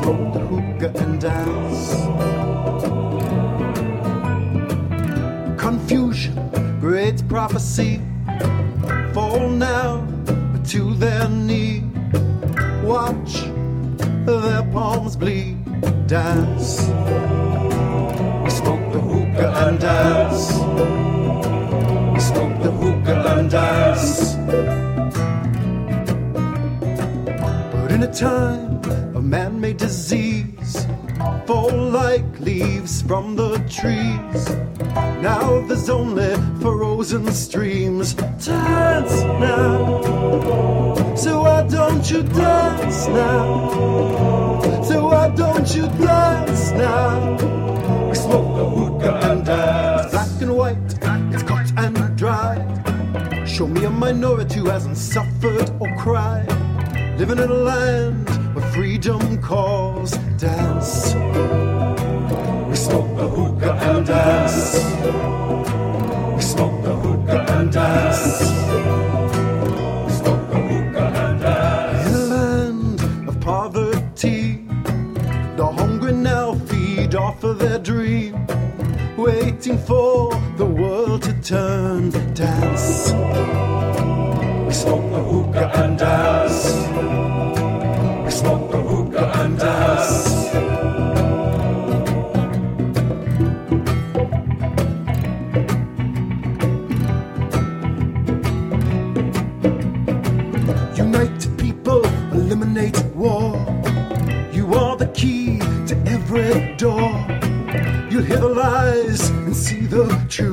Smoke the hookah and dance. Confusion, great prophecy. Fall now to their knee. Watch their palms bleed. Dance. We smoke the hookah and dance. We smoke the hookah and dance. But in a time man made disease, fall like leaves from the trees. Now there's only frozen streams. Dance now. So why don't you dance now? So why don't you dance now? We smoke the hookah and dance. Black and white, it's cut and dry. Show me a minority who hasn't suffered or cried. Living in a land calls. Dance. We smoke the hookah and dance. We smoke the hookah and dance. We smoke the hookah and dance. In a land of poverty, the hungry now feed off of their dream, waiting for the world to turn. Dance. We smoke the hookah and dance. We smoke the hookah. Unite people, eliminate war. You are the key to every door. You'll hear the lies and see the truth.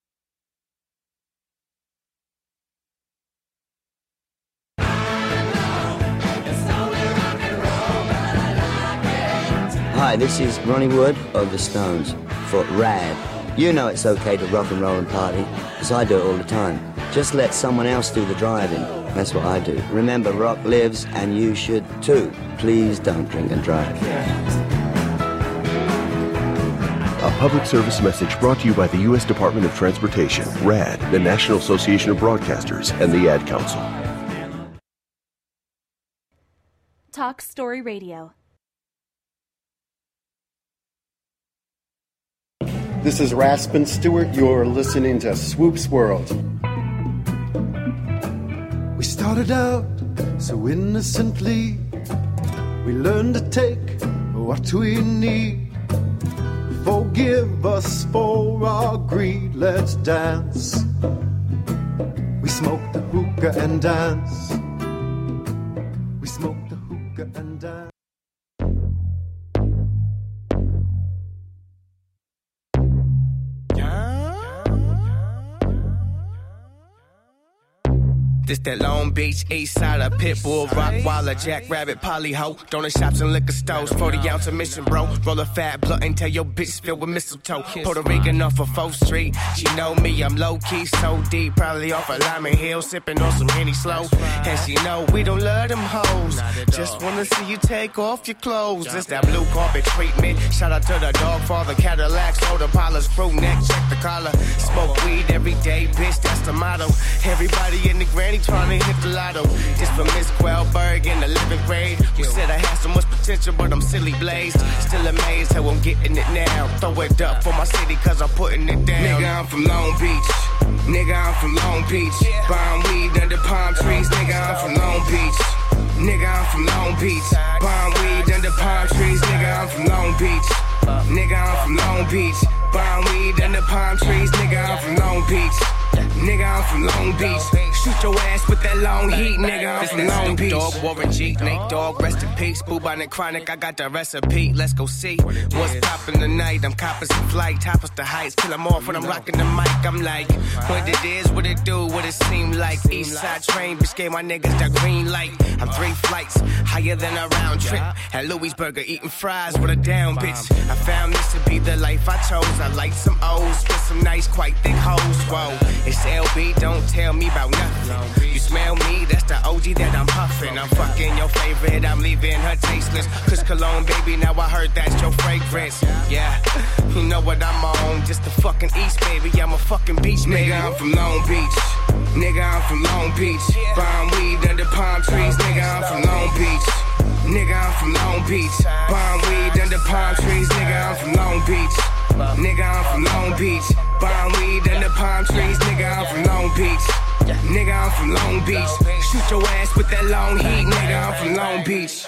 Hi, this is Ronnie Wood of the Stones for Rad. You know it's okay to rock and roll and party, because I do it all the time. Just let someone else do the driving. That's what I do. Remember, rock lives, and you should too. Please don't drink and drive. A public service message brought to you by the U.S. Department of Transportation, RAD, the National Association of Broadcasters, and the Ad Council. Talk Story Radio. This is Raspin Stewart. You're listening to Swoops World. We started out so innocently. We learned to take what we need. Forgive us for our greed. Let's dance. We smoke the hookah and dance. This that Long Beach, East Side of Pitbull, Rockwaller, Jackrabbit, Polyho, donut shops and liquor stores, 40 ounce of mission, bro. Roll a fat blunt and tell your bitch filled with mistletoe. Puerto Rican off of 4th Street, she know me, I'm low key, so deep, probably off of Lyman Hill, sipping on some Henny Slow. And she know we don't love them hoes, just wanna see you take off your clothes. This that blue carpet treatment, shout out to the dog father, Cadillac, soda polish, crew neck, check the collar. Smoke weed every day, bitch, that's the motto. Everybody in the granny trying to hit the lotto. This for Miss Quellberg in the 11th grade. Who said I had so much potential, but I'm silly blazed. Still amazed how I'm getting it now. Throw it up for my city, cause I'm putting it down. Nigga, I'm from Long Beach. Nigga, I'm from Long Beach. Buying weed under palm trees. Nigga, I'm from Long Beach. Nigga, I'm from Long Beach. Buying weed under palm trees. Nigga, I'm from Long Beach. Nigga, I'm from Long Beach. Buying weed under palm trees. Nigga, I'm from Long Beach. Nigga, I'm from Long Beach. Shoot your ass with that long heat, nigga. I'm from Long Beach. Dog, Warren G, Nate Dogg, rest in peace. Boo by the chronic, I got the recipe. Let's go see what's poppin' tonight. I'm copping some flight, toppers the heights. Kill 'em off when I'm rocking the mic. I'm like, what it is, what it do, what it seem like. East side train, bitch gave my niggas that green light. I'm three flights higher than a round trip. At Louisburger eating fries with a down bitch. I found this to be the life I chose. I like some O's with some nice, quite thick hoes. Whoa, it's LB, don't tell me about nothing. You smell me, that's the OG that I'm puffin'. I'm fucking your favorite, I'm leaving her tasteless. Cause cologne, baby, now I heard that's your fragrance. Yeah, *laughs* you know what I'm on, just the fucking East, baby. I'm a fucking beach, nigga. I'm from Long Beach. Nigga, I'm from Long Beach. Buying weed under palm trees, nigga. I'm from Long Beach. Nigga, I'm from Long Beach. Buying weed under palm trees, nigga. I'm from Long Beach. Nigga, I'm from Long Beach. Buying weed under palm trees, nigga. I'm from Long Beach. Nigga, I'm from Long Beach. Shoot your ass with that long heat, nigga. I'm from Long Beach.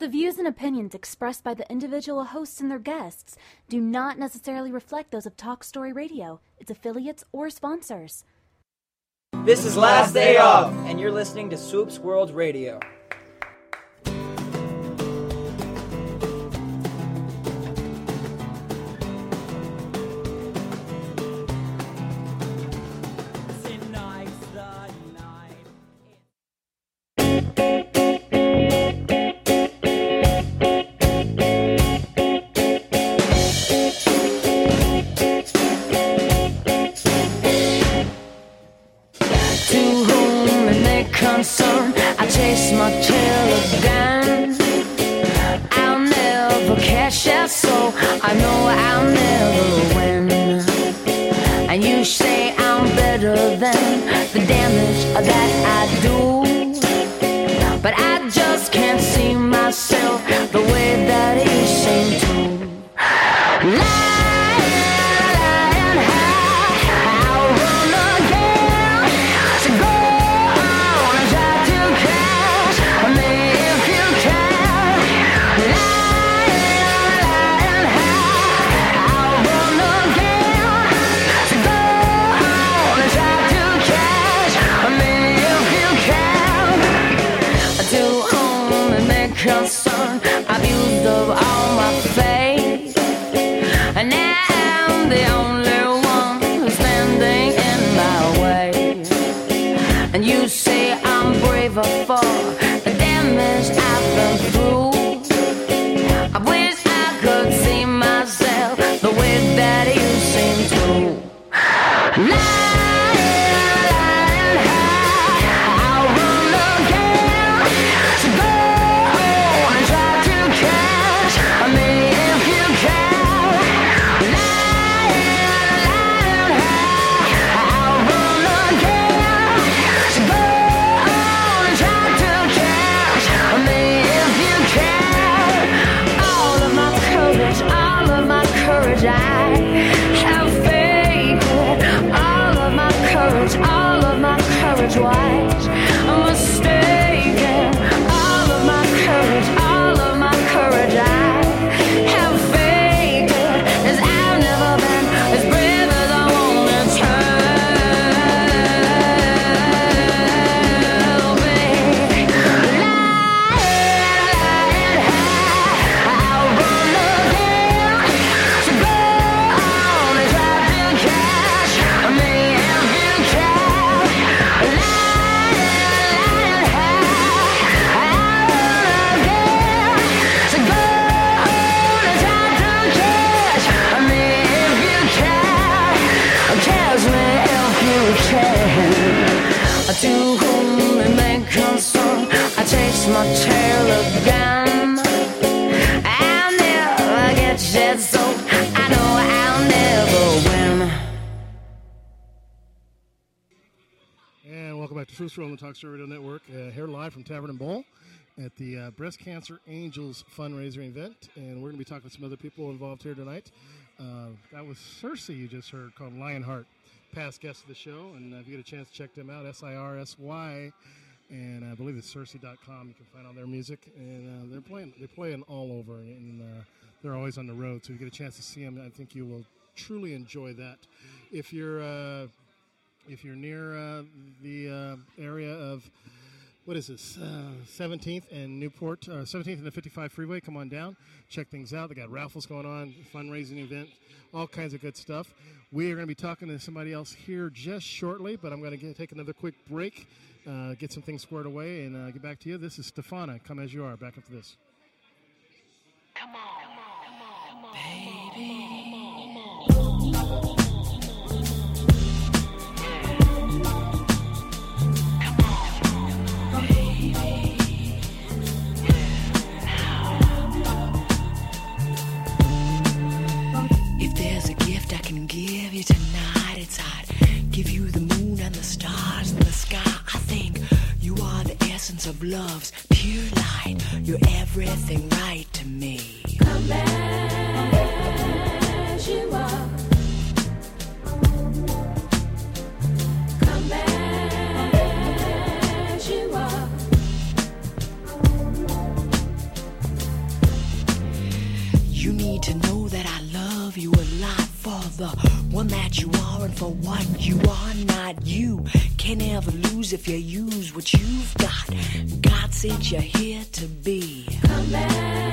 The views and opinions expressed by the individual hosts and their guests do not necessarily reflect those of Talk Story Radio, its affiliates, or sponsors. This is Last Day Off, and you're listening to Swoops World Radio. Breast Cancer Angels fundraiser event. And we're going to be talking to some other people involved here tonight. Uh, that was SIRSY you just heard called Lionheart, past guest of the show. And if you get a chance to check them out, S I R S Y. And I believe it's sirsy.com. You can find all their music. And uh, they're playing, they're playing all over. And uh, they're always on the road. So if you get a chance to see them, I think you will truly enjoy that. If you're uh, if you're near uh, the uh, area of what is this uh, 17th and Newport, uh, 17th and the 55 freeway, come on down, check things out. They got raffles going on, fundraising event, all kinds of good stuff. We are going to be talking to somebody else here just shortly, but I'm going to take another quick break, uh, get some things squared away, and uh, get back to you. This is Stefana. Come as you are. Back after this. If gift I can give you tonight, it's I'd give you the moon and the stars and the sky. I think you are the essence of love's pure light. You're everything right to me. Come as you are. Come as you are. You need to know that you are and for what you are not. You can never lose if you use what you've got. God sent you're here to be. Come as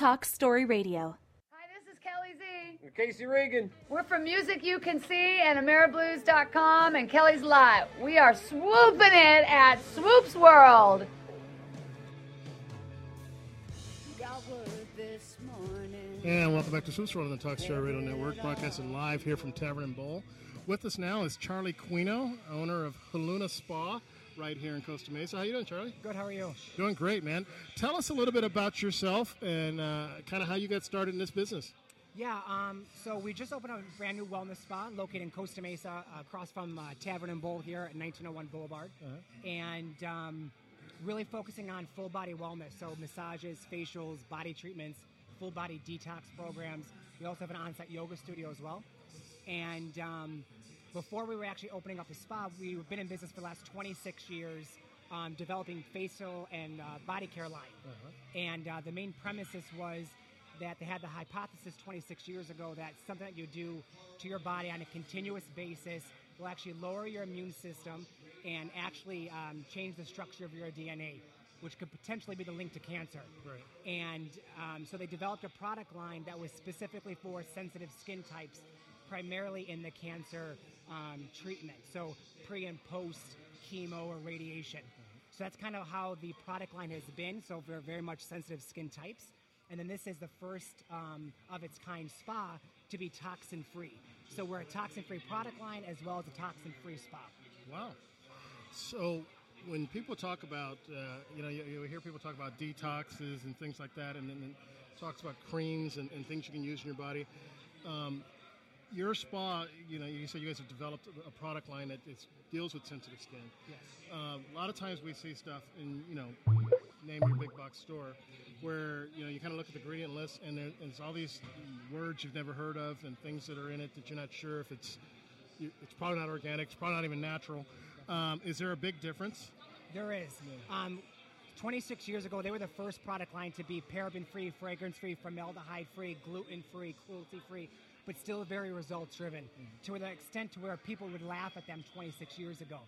Talk Story Radio. Hi, this is Kelly Z. Casey Reagan. We're from Music You Can See and AmeriBlues.com and Kelly's Live. We are swooping it at Swoops World. And welcome back to Swoops World on the Talk Story Radio Network, broadcasting live here from Tavern and Bowl. With us now is Charlie Quino, owner of Hylunia Spa, right here in Costa Mesa. How you doing, Charlie? Good. How are you? Doing great, man. Tell us a little bit about yourself and uh, kind of how you got started in this business. Yeah. Um, so we just opened a brand new wellness spa located in Costa Mesa, uh, across from uh, Tavern and Bowl here at 1901 Boulevard, Uh-huh. and um, really focusing on full body wellness. So massages, facials, body treatments, full body detox programs. We also have an on-site yoga studio as well. And um, before we were actually opening up the spa, we've been in business for the last 26 years, um, developing facial and uh, body care line. And uh, the main premises was that they had the hypothesis 26 years ago that something that you do to your body on a continuous basis will actually lower your immune system and actually um, change the structure of your DNA, which could potentially be the link to cancer. Right. And um, so they developed a product line that was specifically for sensitive skin types, primarily in the cancer um, treatment. So pre and post chemo or radiation. So that's kind of how the product line has been. So for very much sensitive skin types. And then this is the first um, of its kind spa to be toxin free. So we're a toxin free product line as well as a toxin free spa. Wow. So when people talk about, uh, you know, you, you hear people talk about detoxes and things like that, and then talks about creams and, and things you can use in your body. Um, your spa, you know, you said you guys have developed a- product line that deals with sensitive skin. Yes. Um, a lot of times we see stuff in, you know, name your big box store, where you know you kind of look at the ingredient list and there, there's all these words you've never heard of and things that are in it that you're not sure if it's it's probably not organic, it's probably not even natural. Um, is there a big difference? There is. Um, 26 years ago, they were the first product line to be paraben free, fragrance free, formaldehyde free, gluten free, cruelty free, but still very results driven to the extent to where people would laugh at them 26 years ago.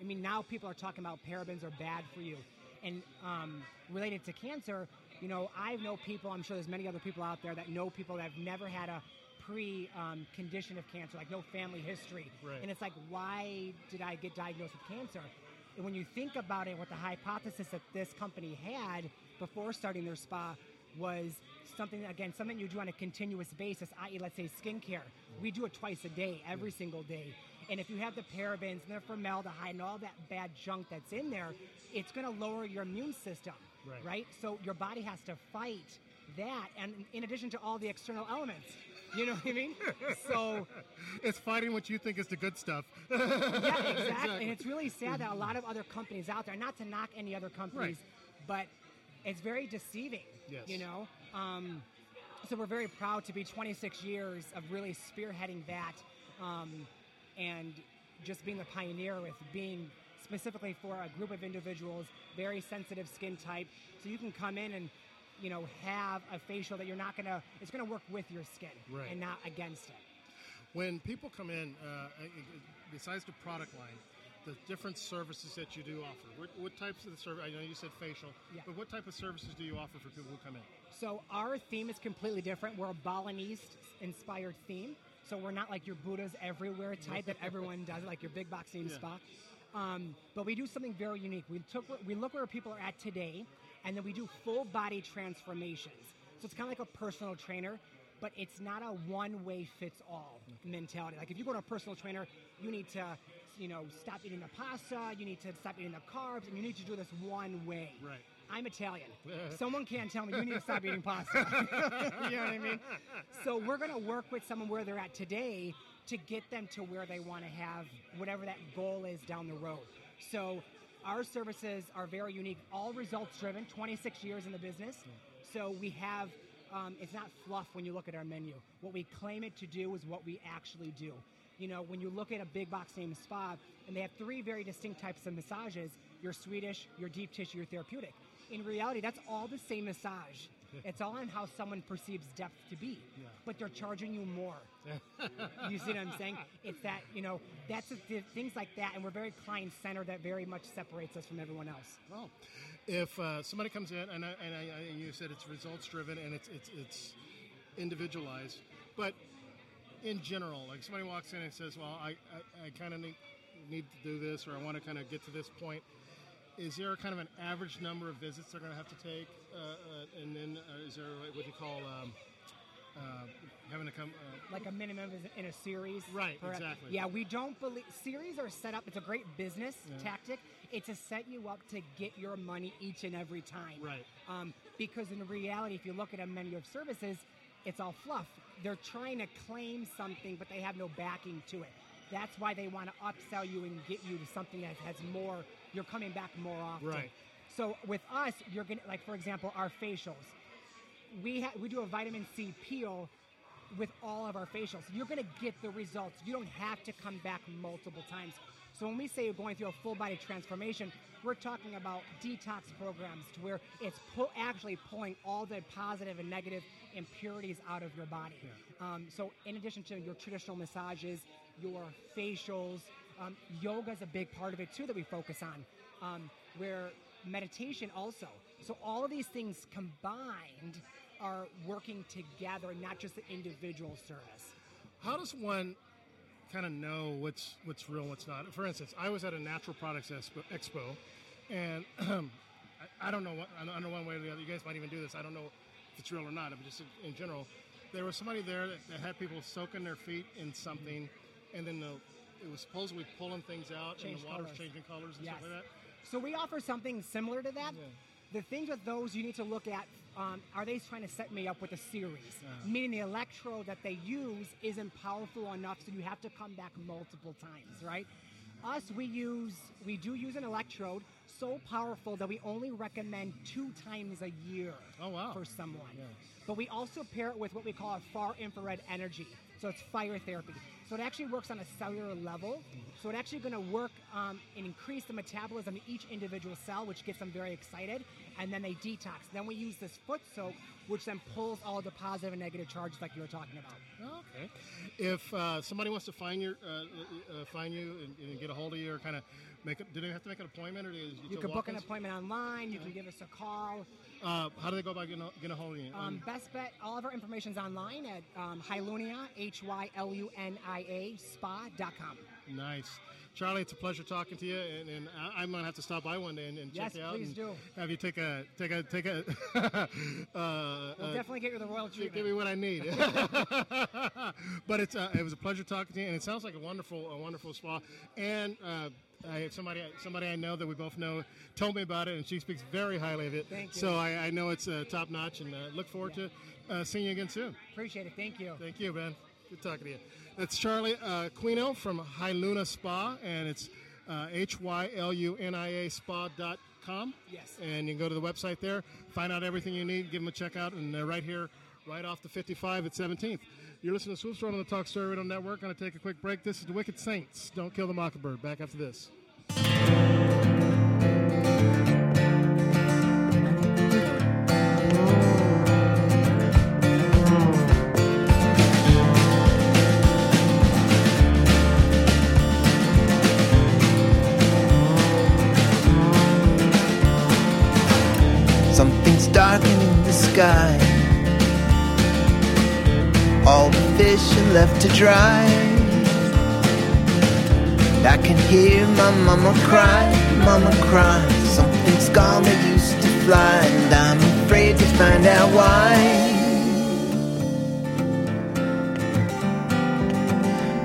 I mean, now people are talking about parabens are bad for you. And um, related to cancer, you know, I know people, I'm sure there's many other people out there that know people that have never had a pre um, condition of cancer, like no family history. Right. And it's like, why did I get diagnosed with cancer? And when you think about it, what the hypothesis that this company had before starting their spa was something, again, something you do on a continuous basis, i.e., let's say skincare. We do it twice a day, every single day. And if you have the parabens and the formaldehyde and all that bad junk that's in there, it's going to lower your immune system, Right. right? So your body has to fight that, and in addition to all the external elements. You know what I mean? *laughs* So it's fighting what you think is the good stuff. *laughs* yeah, exactly. And it's really sad that a lot of other companies out there, not to knock any other companies, but it's very deceiving. Yes. You know? Um, so we're very proud to be 26 years of really spearheading that um, and just being the pioneer with being specifically for a group of individuals, very sensitive skin type. So you can come in and you know, have a facial that you're not gonna, it's gonna work with your skin Right. and not against it. When people come in, uh, besides the product line, the different services that you do offer. What, what types of the service? I know you said facial, Yeah. but what type of services do you offer for people who come in? So our theme is completely different. We're a Balinese inspired theme. So we're not like your Buddhas everywhere type that everyone *laughs* does, like your big box theme Yeah. spa. Um, but we do something very unique. We took we look where people are at today, and then we do full body transformations. So it's kind of like a personal trainer, but it's not a one way fits all mentality. Like if you go to a personal trainer, you need to, you know, stop eating the pasta, you need to stop eating the carbs, and you need to do this one way. Right. I'm Italian. *laughs* Someone can't tell me you need to stop eating pasta. *laughs* you know what I mean? So we're going to work with someone where they're at today to get them to where they want to have whatever that goal is down the road. So our services are very unique, all results driven, 26 years in the business. So we have, um, it's not fluff when you look at our menu. What we claim it to do is what we actually do. You know, when you look at a big box name spa, and they have three very distinct types of massages your Swedish, your deep tissue, your therapeutic. In reality, that's all the same massage. It's all on how someone perceives depth to be. Yeah. But they're charging you more. *laughs* you see what I'm saying? It's that, you know, that's the, the things like that. And we're very client centered that very much separates us from everyone else. Well, if uh, somebody comes in and, I, and I, I, you said it's results driven and it's it's it's individualized, but in general, like somebody walks in and says, "Well, I I, I kind of need need to do this, or I want to kind of get to this point." Is there kind of an average number of visits they're going to have to take, uh, uh, and then uh, is there what you call um, uh, having to come? Uh, like a minimum is in a series. Right, exactly. Yeah, we don't believe series are set up. It's a great business Yeah. tactic. It's to set you up to get your money each and every time. Right. Um, because in reality, if you look at a menu of services, it's all fluff. They're trying to claim something, but they have no backing to it. That's why they want to upsell you and get you to something that has more. You're coming back more often. Right. So with us, you're gonna like for example our facials. We ha- we do a vitamin C peel with all of our facials. You're going to get the results. You don't have to come back multiple times. So when we say you're going through a full body transformation, we're talking about detox programs to where it's pu- actually pulling all the positive and negative impurities out of your body. Um, so in addition to your traditional massages, your facials, um, yoga is a big part of it too that we focus on. Um, where meditation also. So all of these things combined are working together, not just the individual service. How does one kind of know what's what's real and what's not? For instance, I was at a natural products expo, expo and *clears throat* I, I don't know what I don't know one way or the other. You guys might even do this. I don't know if it's real or not, but just in, in general, there was somebody there that, that had people soaking their feet in something, and then the, it was supposedly pulling things out, and the water's colors. changing colors and Yes. stuff like that. So we offer something similar to that. The things with those you need to look at um, are they trying to set me up with a series? Meaning the electrode that they use isn't powerful enough, so you have to come back multiple times, right? Us, we use we do use an electrode so powerful that we only recommend two times a year oh, wow. for someone. But we also pair it with what we call a far infrared energy. So it's fire therapy. So it actually works on a cellular level. So it's actually going to work um, and increase the metabolism in each individual cell, which gets them very excited. And then they detox. Then we use this foot soak, which then pulls all the positive and negative charges like you were talking about. Okay. If uh, somebody wants to find your uh, uh, find you and, and get a hold of you, or kind of make it, do they have to make an appointment, or do you, You can book an appointment online. You can give us a call. Uh, how do they go about getting a, getting a hold of you? Um, best bet, all of our information is online at um, Hylunia, H Y L U N I A, spa.com. Nice. Charlie, it's a pleasure talking to you, and, and I, I'm gonna have to stop by one day and, and Yes, check you out. please and do. Have you take a take a take a. *laughs* uh, We'll uh, definitely get you the royal treatment. Give me what I need. *laughs* but it's uh, it was a pleasure talking to you, and it sounds like a wonderful a wonderful spa. And uh, I have somebody somebody I know that we both know told me about it, and she speaks very highly of it. Thank you. So I, I know it's uh, top notch, and uh, look forward to uh, seeing you again soon. Appreciate it. Thank you. Thank you, Ben. Good talking to you. That's Charlie uh, Quino from Hylunia Spa, and it's uh, H Y L U N I A spa.com. Yes. And you can go to the website there, find out everything you need, give them a check out, and they're right here, right off the 55 at 17th. You're listening to Swoops World on the Talk Story Radio Network. Going to take a quick break. This is the Wicked Saints. Don't kill the Mockingbird. Back after this. Something's darkening the sky. All the fish are left to dry. I can hear my mama cry, mama cry. Something's gone that used to fly, and I'm afraid to find out why.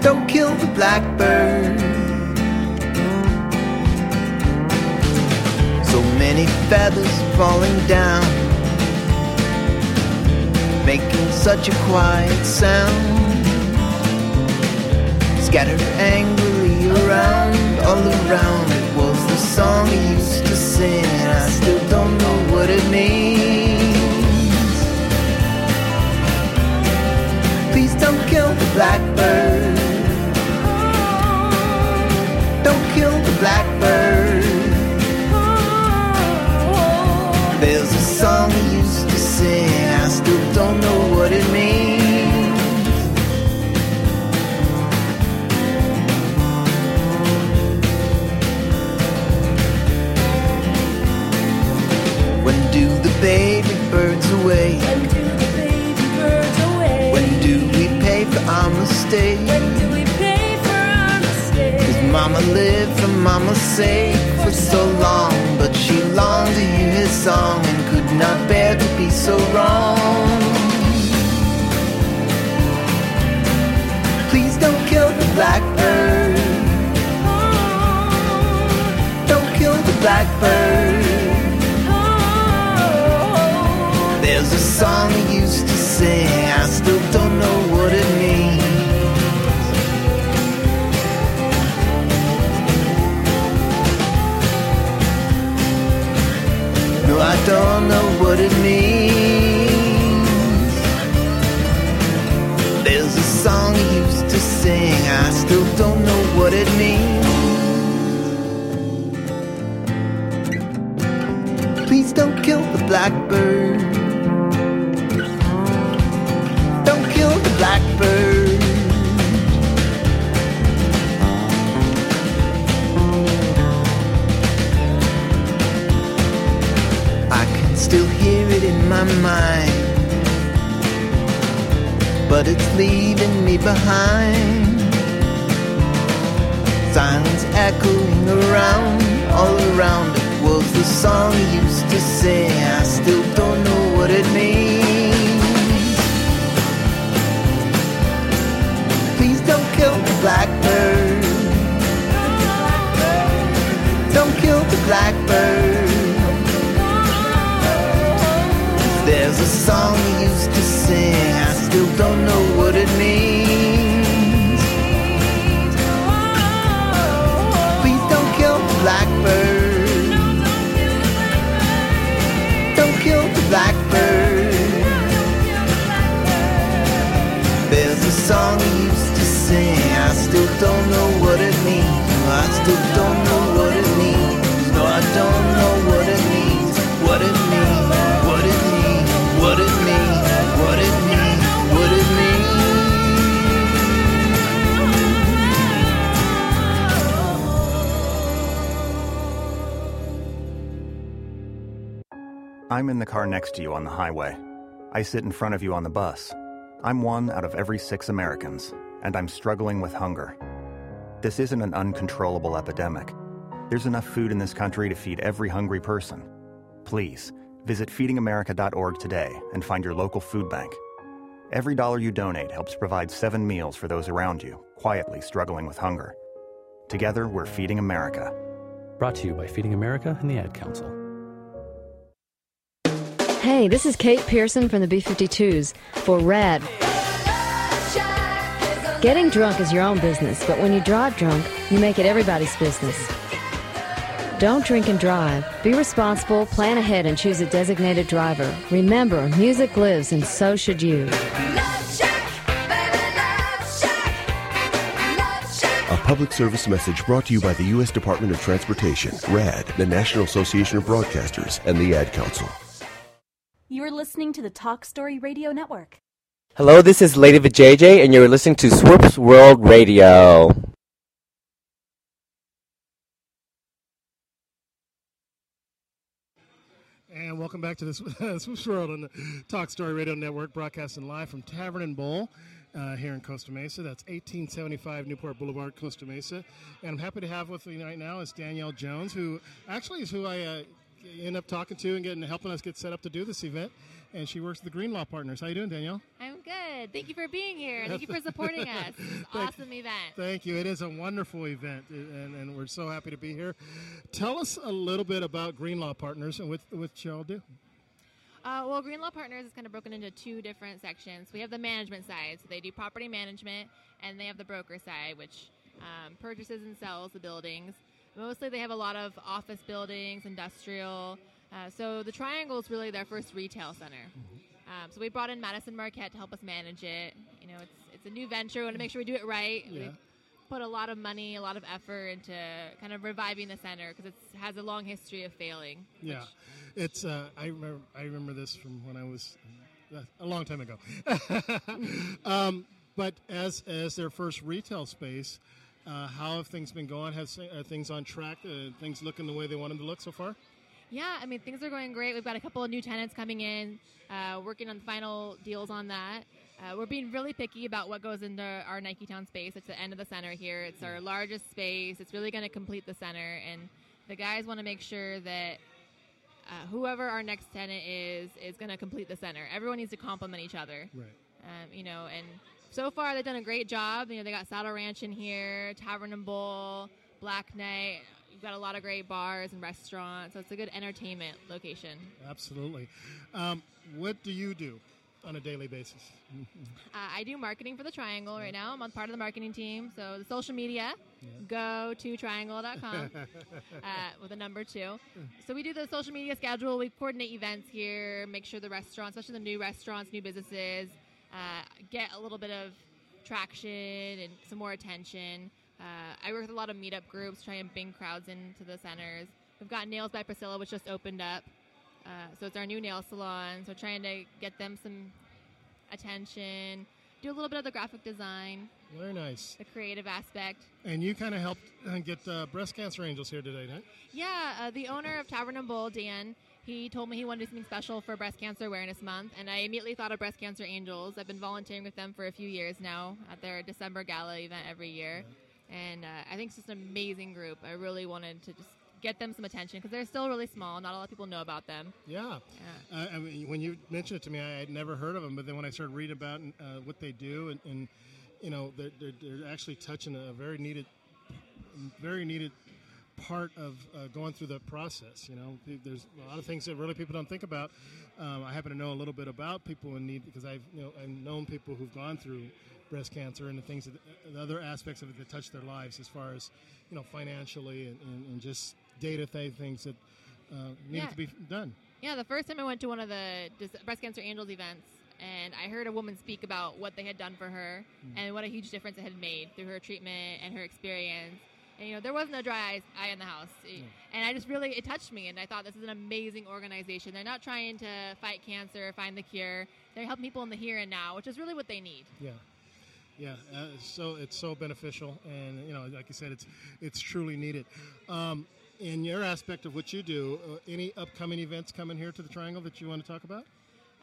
Don't kill the blackbird. So many feathers falling down, making such a quiet sound. Scattered angrily around, all around. It was the song I used to sing, and I still don't know what it means. Please don't kill the blackbird. Don't kill the blackbird. There's a song I used to sing know what it means. When do the baby birds away? When do the baby birds away? When do we pay for our mistakes? Mama lived for mama's sake for so long, but she longed to hear his song and could not bear to be so wrong. Please don't kill the blackbird. Don't kill the blackbird. There's a song he used to sing, don't know what it means. There's a song he used to sing, I still don't know what it means. Please don't kill the blackbird. Don't kill the blackbird. My mind, but it's leaving me behind. Silence echoing around, all around it was the song used to sing. I still I'm in the car next to you on the highway. I sit in front of you on the bus. I'm one out of every six Americans, and I'm struggling with hunger. This isn't an uncontrollable epidemic. There's enough food in this country to feed every hungry person. Please, visit feedingamerica.org today and find your local food bank. Every dollar you donate helps provide seven meals for those around you, quietly struggling with hunger. Together, we're Feeding America. Brought to you by Feeding America and the Ad Council. Hey, this is Kate Pierson from the B 52s for RAD. Getting drunk is your own business, but when you drive drunk, you make it everybody's business. Don't drink and drive. Be responsible, plan ahead, and choose a designated driver. Remember, music lives, and so should you. A public service message brought to you by the U.S. Department of Transportation, RAD, the National Association of Broadcasters, and the Ad Council. You're listening to the Talk Story Radio Network. Hello, this is Lady JJ, and you're listening to Swoops World Radio. And welcome back to this *laughs* Swoops World on the Talk Story Radio Network, broadcasting live from Tavern and Bowl uh, here in Costa Mesa. That's 1875 Newport Boulevard, Costa Mesa. And I'm happy to have with me right now is Danielle Jones, who actually is who I uh, end up talking to and getting helping us get set up to do this event. And she works at the Greenlaw Partners. How you doing, Danielle? I'm good. Thank you for being here. Thank you for *laughs* supporting us. Thank- awesome event. Thank you. It is a wonderful event, and, and we're so happy to be here. Tell us a little bit about Greenlaw Partners and what, what y'all do. Uh, well, Greenlaw Partners is kind of broken into two different sections. We have the management side, so they do property management, and they have the broker side, which um, purchases and sells the buildings. Mostly, they have a lot of office buildings, industrial. Uh, so the Triangle is really their first retail center. Um, so we brought in Madison Marquette to help us manage it. You know, it's it's a new venture. We want to make sure we do it right. Yeah. We've put a lot of money, a lot of effort into kind of reviving the center because it has a long history of failing. Yeah, it's. Uh, I remember. I remember this from when I was uh, a long time ago. *laughs* um, but as as their first retail space, uh, how have things been going? Has are things on track? Uh, things looking the way they want them to look so far? Yeah, I mean things are going great. We've got a couple of new tenants coming in, uh, working on final deals on that. Uh, we're being really picky about what goes into our Nike Town space. It's the end of the center here. It's our largest space. It's really going to complete the center, and the guys want to make sure that uh, whoever our next tenant is is going to complete the center. Everyone needs to complement each other. Right. Um, you know, and so far they've done a great job. You know, they got Saddle Ranch in here, Tavern and Bowl, Black Knight. You've got a lot of great bars and restaurants, so it's a good entertainment location. Absolutely. Um, what do you do on a daily basis? *laughs* Uh, I do marketing for the Triangle right now. I'm on part of the marketing team. So the social media, go to triangle.com *laughs* uh, with a number two. So we do the social media schedule. We coordinate events here, make sure the restaurants, especially the new restaurants, new businesses, uh, get a little bit of traction and some more attention. Uh, I work with a lot of meetup groups, try and bring crowds into the centers. We've got Nails by Priscilla, which just opened up. Uh, so it's our new nail salon. So trying to get them some attention, do a little bit of the graphic design, Very nice. the creative aspect. And you kind of helped uh, get uh, breast cancer angels here today, right? Yeah, uh, the owner of Tavern and Bowl, Dan, he told me he wanted to do something special for Breast Cancer Awareness Month, and I immediately thought of Breast Cancer Angels. I've been volunteering with them for a few years now at their December gala event every year, and uh, I think it's just an amazing group. I really wanted to just get them some attention because they're still really small. Not a lot of people know about them. Yeah. Uh, I mean, when you mentioned it to me, I had never heard of them, but then when I started reading about uh, what they do, and, and you know, they're, they're, they're actually touching a very needed, very needed part of uh, going through the process. You know, there's a lot of things that really people don't think about. Um, I happen to know a little bit about people in need because I've you know I've known people who've gone through breast cancer and the things that the other aspects of it that touch their lives as far as you know financially and, and, and just day things that uh, need Yeah. to be done. Yeah, the first time I went to one of the Breast Cancer Angels events, and I heard a woman speak about what they had done for her and what a huge difference it had made through her treatment and her experience. And you know, there was no dry eye, eye in the house, and I just really it touched me, and I thought this is an amazing organization. They're not trying to fight cancer, find the cure. They're helping people in the here and now, which is really what they need. Yeah. Yeah, uh, so it's so beneficial, and you know, like you said, it's it's truly needed. Um, in your aspect of what you do, uh, any upcoming events coming here to the Triangle that you want to talk about?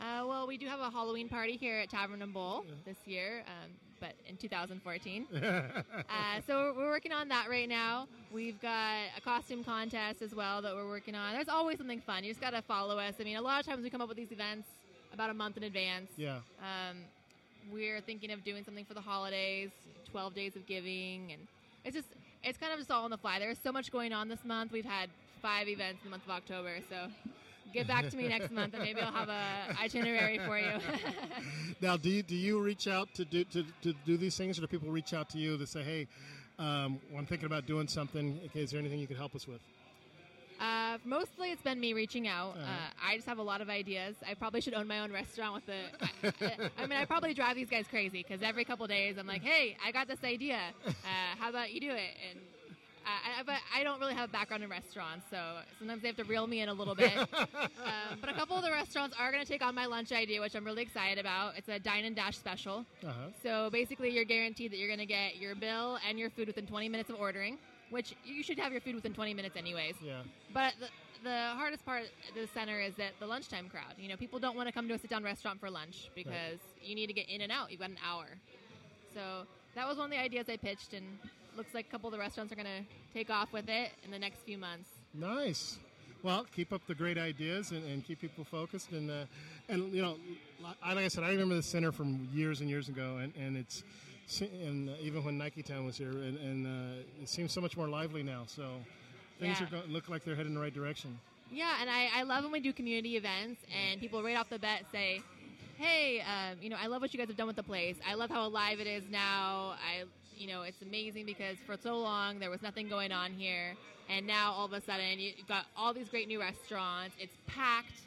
Uh, well, we do have a Halloween party here at Tavern and Bowl this year, um, but in 2014. *laughs* uh, so we're, working on that right now. We've got a costume contest as well that we're working on. There's always something fun. You just got to follow us. I mean, a lot of times we come up with these events about a month in advance. Yeah. Um, we're thinking of doing something for the holidays, 12 days of giving, and it's just it's kind of just all on the fly. There's so much going on this month. We've had five events in the month of October, so get back to me next month, and maybe I'll have a itinerary for you. *laughs* Now, do you, do you reach out to do to, to do these things, or do people reach out to you to say, "Hey, um, I'm thinking about doing something. Okay, is there anything you could help us with?" Uh, mostly it's been me reaching out. Uh-huh. Uh, I just have a lot of ideas. I probably should own my own restaurant with the. I, I mean, I probably drive these guys crazy because every couple days I'm like, "Hey, I got this idea. Uh, how about you do it?" And I, but I don't really have a background in restaurants, so sometimes they have to reel me in a little bit. *laughs* um, but a couple of the restaurants are going to take on my lunch idea, which I'm really excited about. It's a dine and dash special. Uh-huh. So basically, you're guaranteed that you're going to get your bill and your food within 20 minutes of ordering, which you should have your food within 20 minutes anyways. Yeah. But the, the hardest part of the center is that the lunchtime crowd. You know, people don't want to come to a sit down restaurant for lunch because you need to get in and out. You've got an hour. So that was one of the ideas I pitched, and looks like a couple of the restaurants are going to take off with it in the next few months. Nice. Well, keep up the great ideas and, and keep people focused. And uh, and you know, like I said, I remember the center from years and years ago, and, and it's and even when Nike Town was here, and, and uh, it seems so much more lively now. So things Yeah. are go- look like they're heading in the right direction. Yeah, and I, I love when we do community events and people right off the bat say, "Hey, um, you know, I love what you guys have done with the place. I love how alive it is now. I, you know, it's amazing because for so long there was nothing going on here, and now all of a sudden you've got all these great new restaurants. It's packed.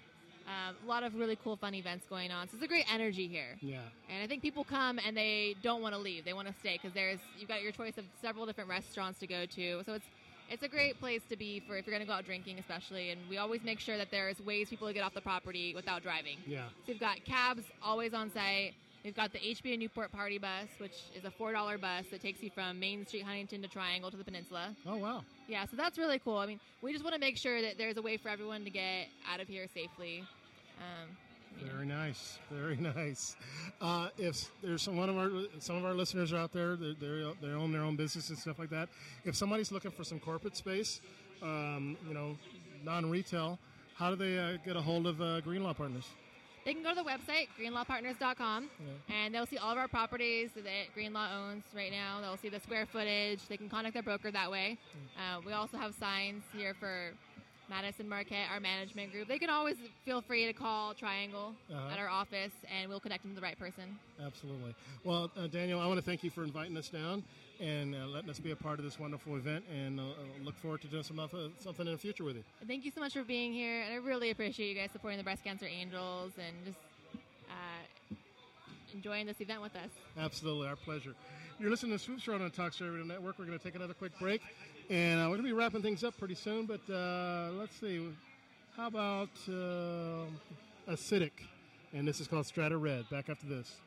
Um, a lot of really cool, fun events going on. So it's a great energy here. Yeah. And I think people come and they don't want to leave. They want to stay because there's you've got your choice of several different restaurants to go to. So it's it's a great place to be for if you're going to go out drinking, especially. And we always make sure that there's ways people to get off the property without driving. Yeah. So we've got cabs always on site. We've got the HBA Newport Party Bus, which is a four dollar bus that takes you from Main Street, Huntington to Triangle to the Peninsula. Oh wow! Yeah, so that's really cool. I mean, we just want to make sure that there's a way for everyone to get out of here safely. Um, Very nice, very *laughs* nice. Uh, if there's some one of our some of our listeners are out there, they they own their own business and stuff like that. If somebody's looking for some corporate space, um, you know, non-retail, how do they uh, get a hold of uh, Greenlaw Partners? They can go to the website, greenlawpartners.com, and they'll see all of our properties that Greenlaw owns right now. They'll see the square footage. They can contact their broker that way. Uh, we also have signs here for Madison Marquette, our management group. They can always feel free to call Triangle Uh-huh. at our office, and we'll connect them to the right person. Absolutely. Well, uh, Daniel, I want to thank you for inviting us down and uh, letting us be a part of this wonderful event, and uh, uh, look forward to doing some something in the future with you. Thank you so much for being here, and I really appreciate you guys supporting the Breast Cancer Angels and just uh, enjoying this event with us. Absolutely, our pleasure. You're listening to Swoops World on Talk Radio Network. We're going to take another quick break, and uh, we're going to be wrapping things up pretty soon. But uh, let's see, how about uh, Acidic? And this is called Strata Red. Back after this.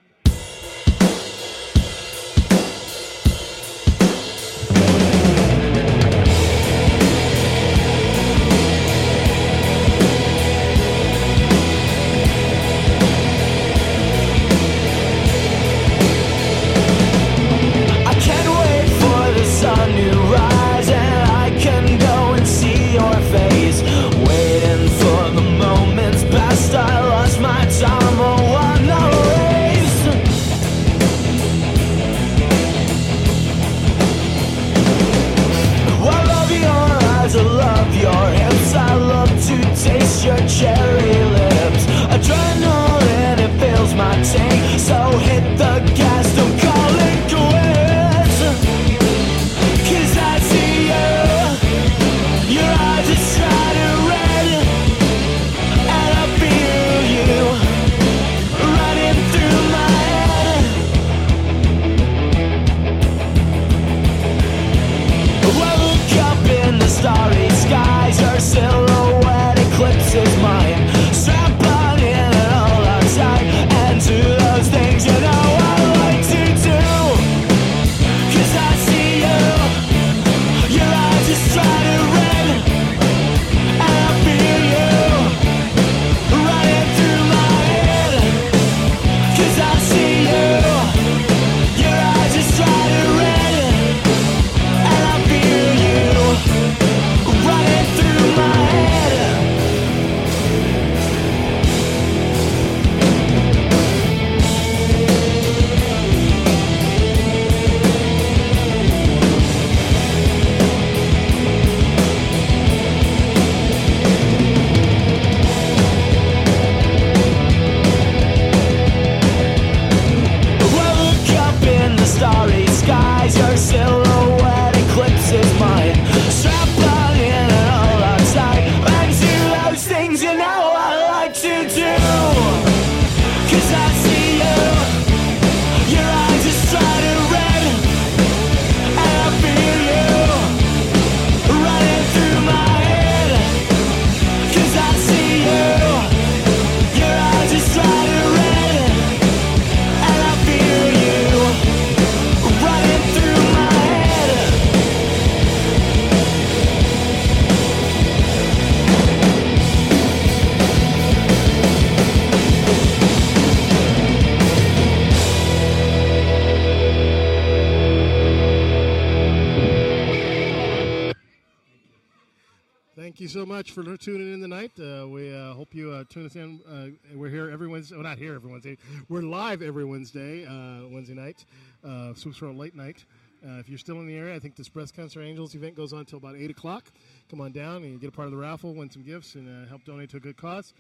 Not here every Wednesday. We're live every Wednesday, uh, Wednesday night, uh, Swoops World late night. Uh, if you're still in the area, I think this Breast Cancer Angels event goes on until about 8 o'clock. Come on down and get a part of the raffle, win some gifts, and uh, help donate to a good cause.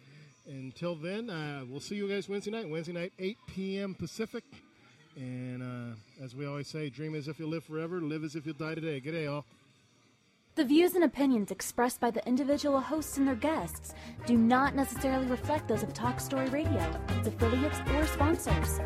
Until then, uh, we'll see you guys Wednesday night. Wednesday night, 8 p.m. Pacific. And uh, as we always say, dream as if you live forever, live as if you'll die today. Good day, all. The views and opinions expressed by the individual hosts and their guests do not necessarily reflect those of Talk Story Radio, its affiliates, or sponsors.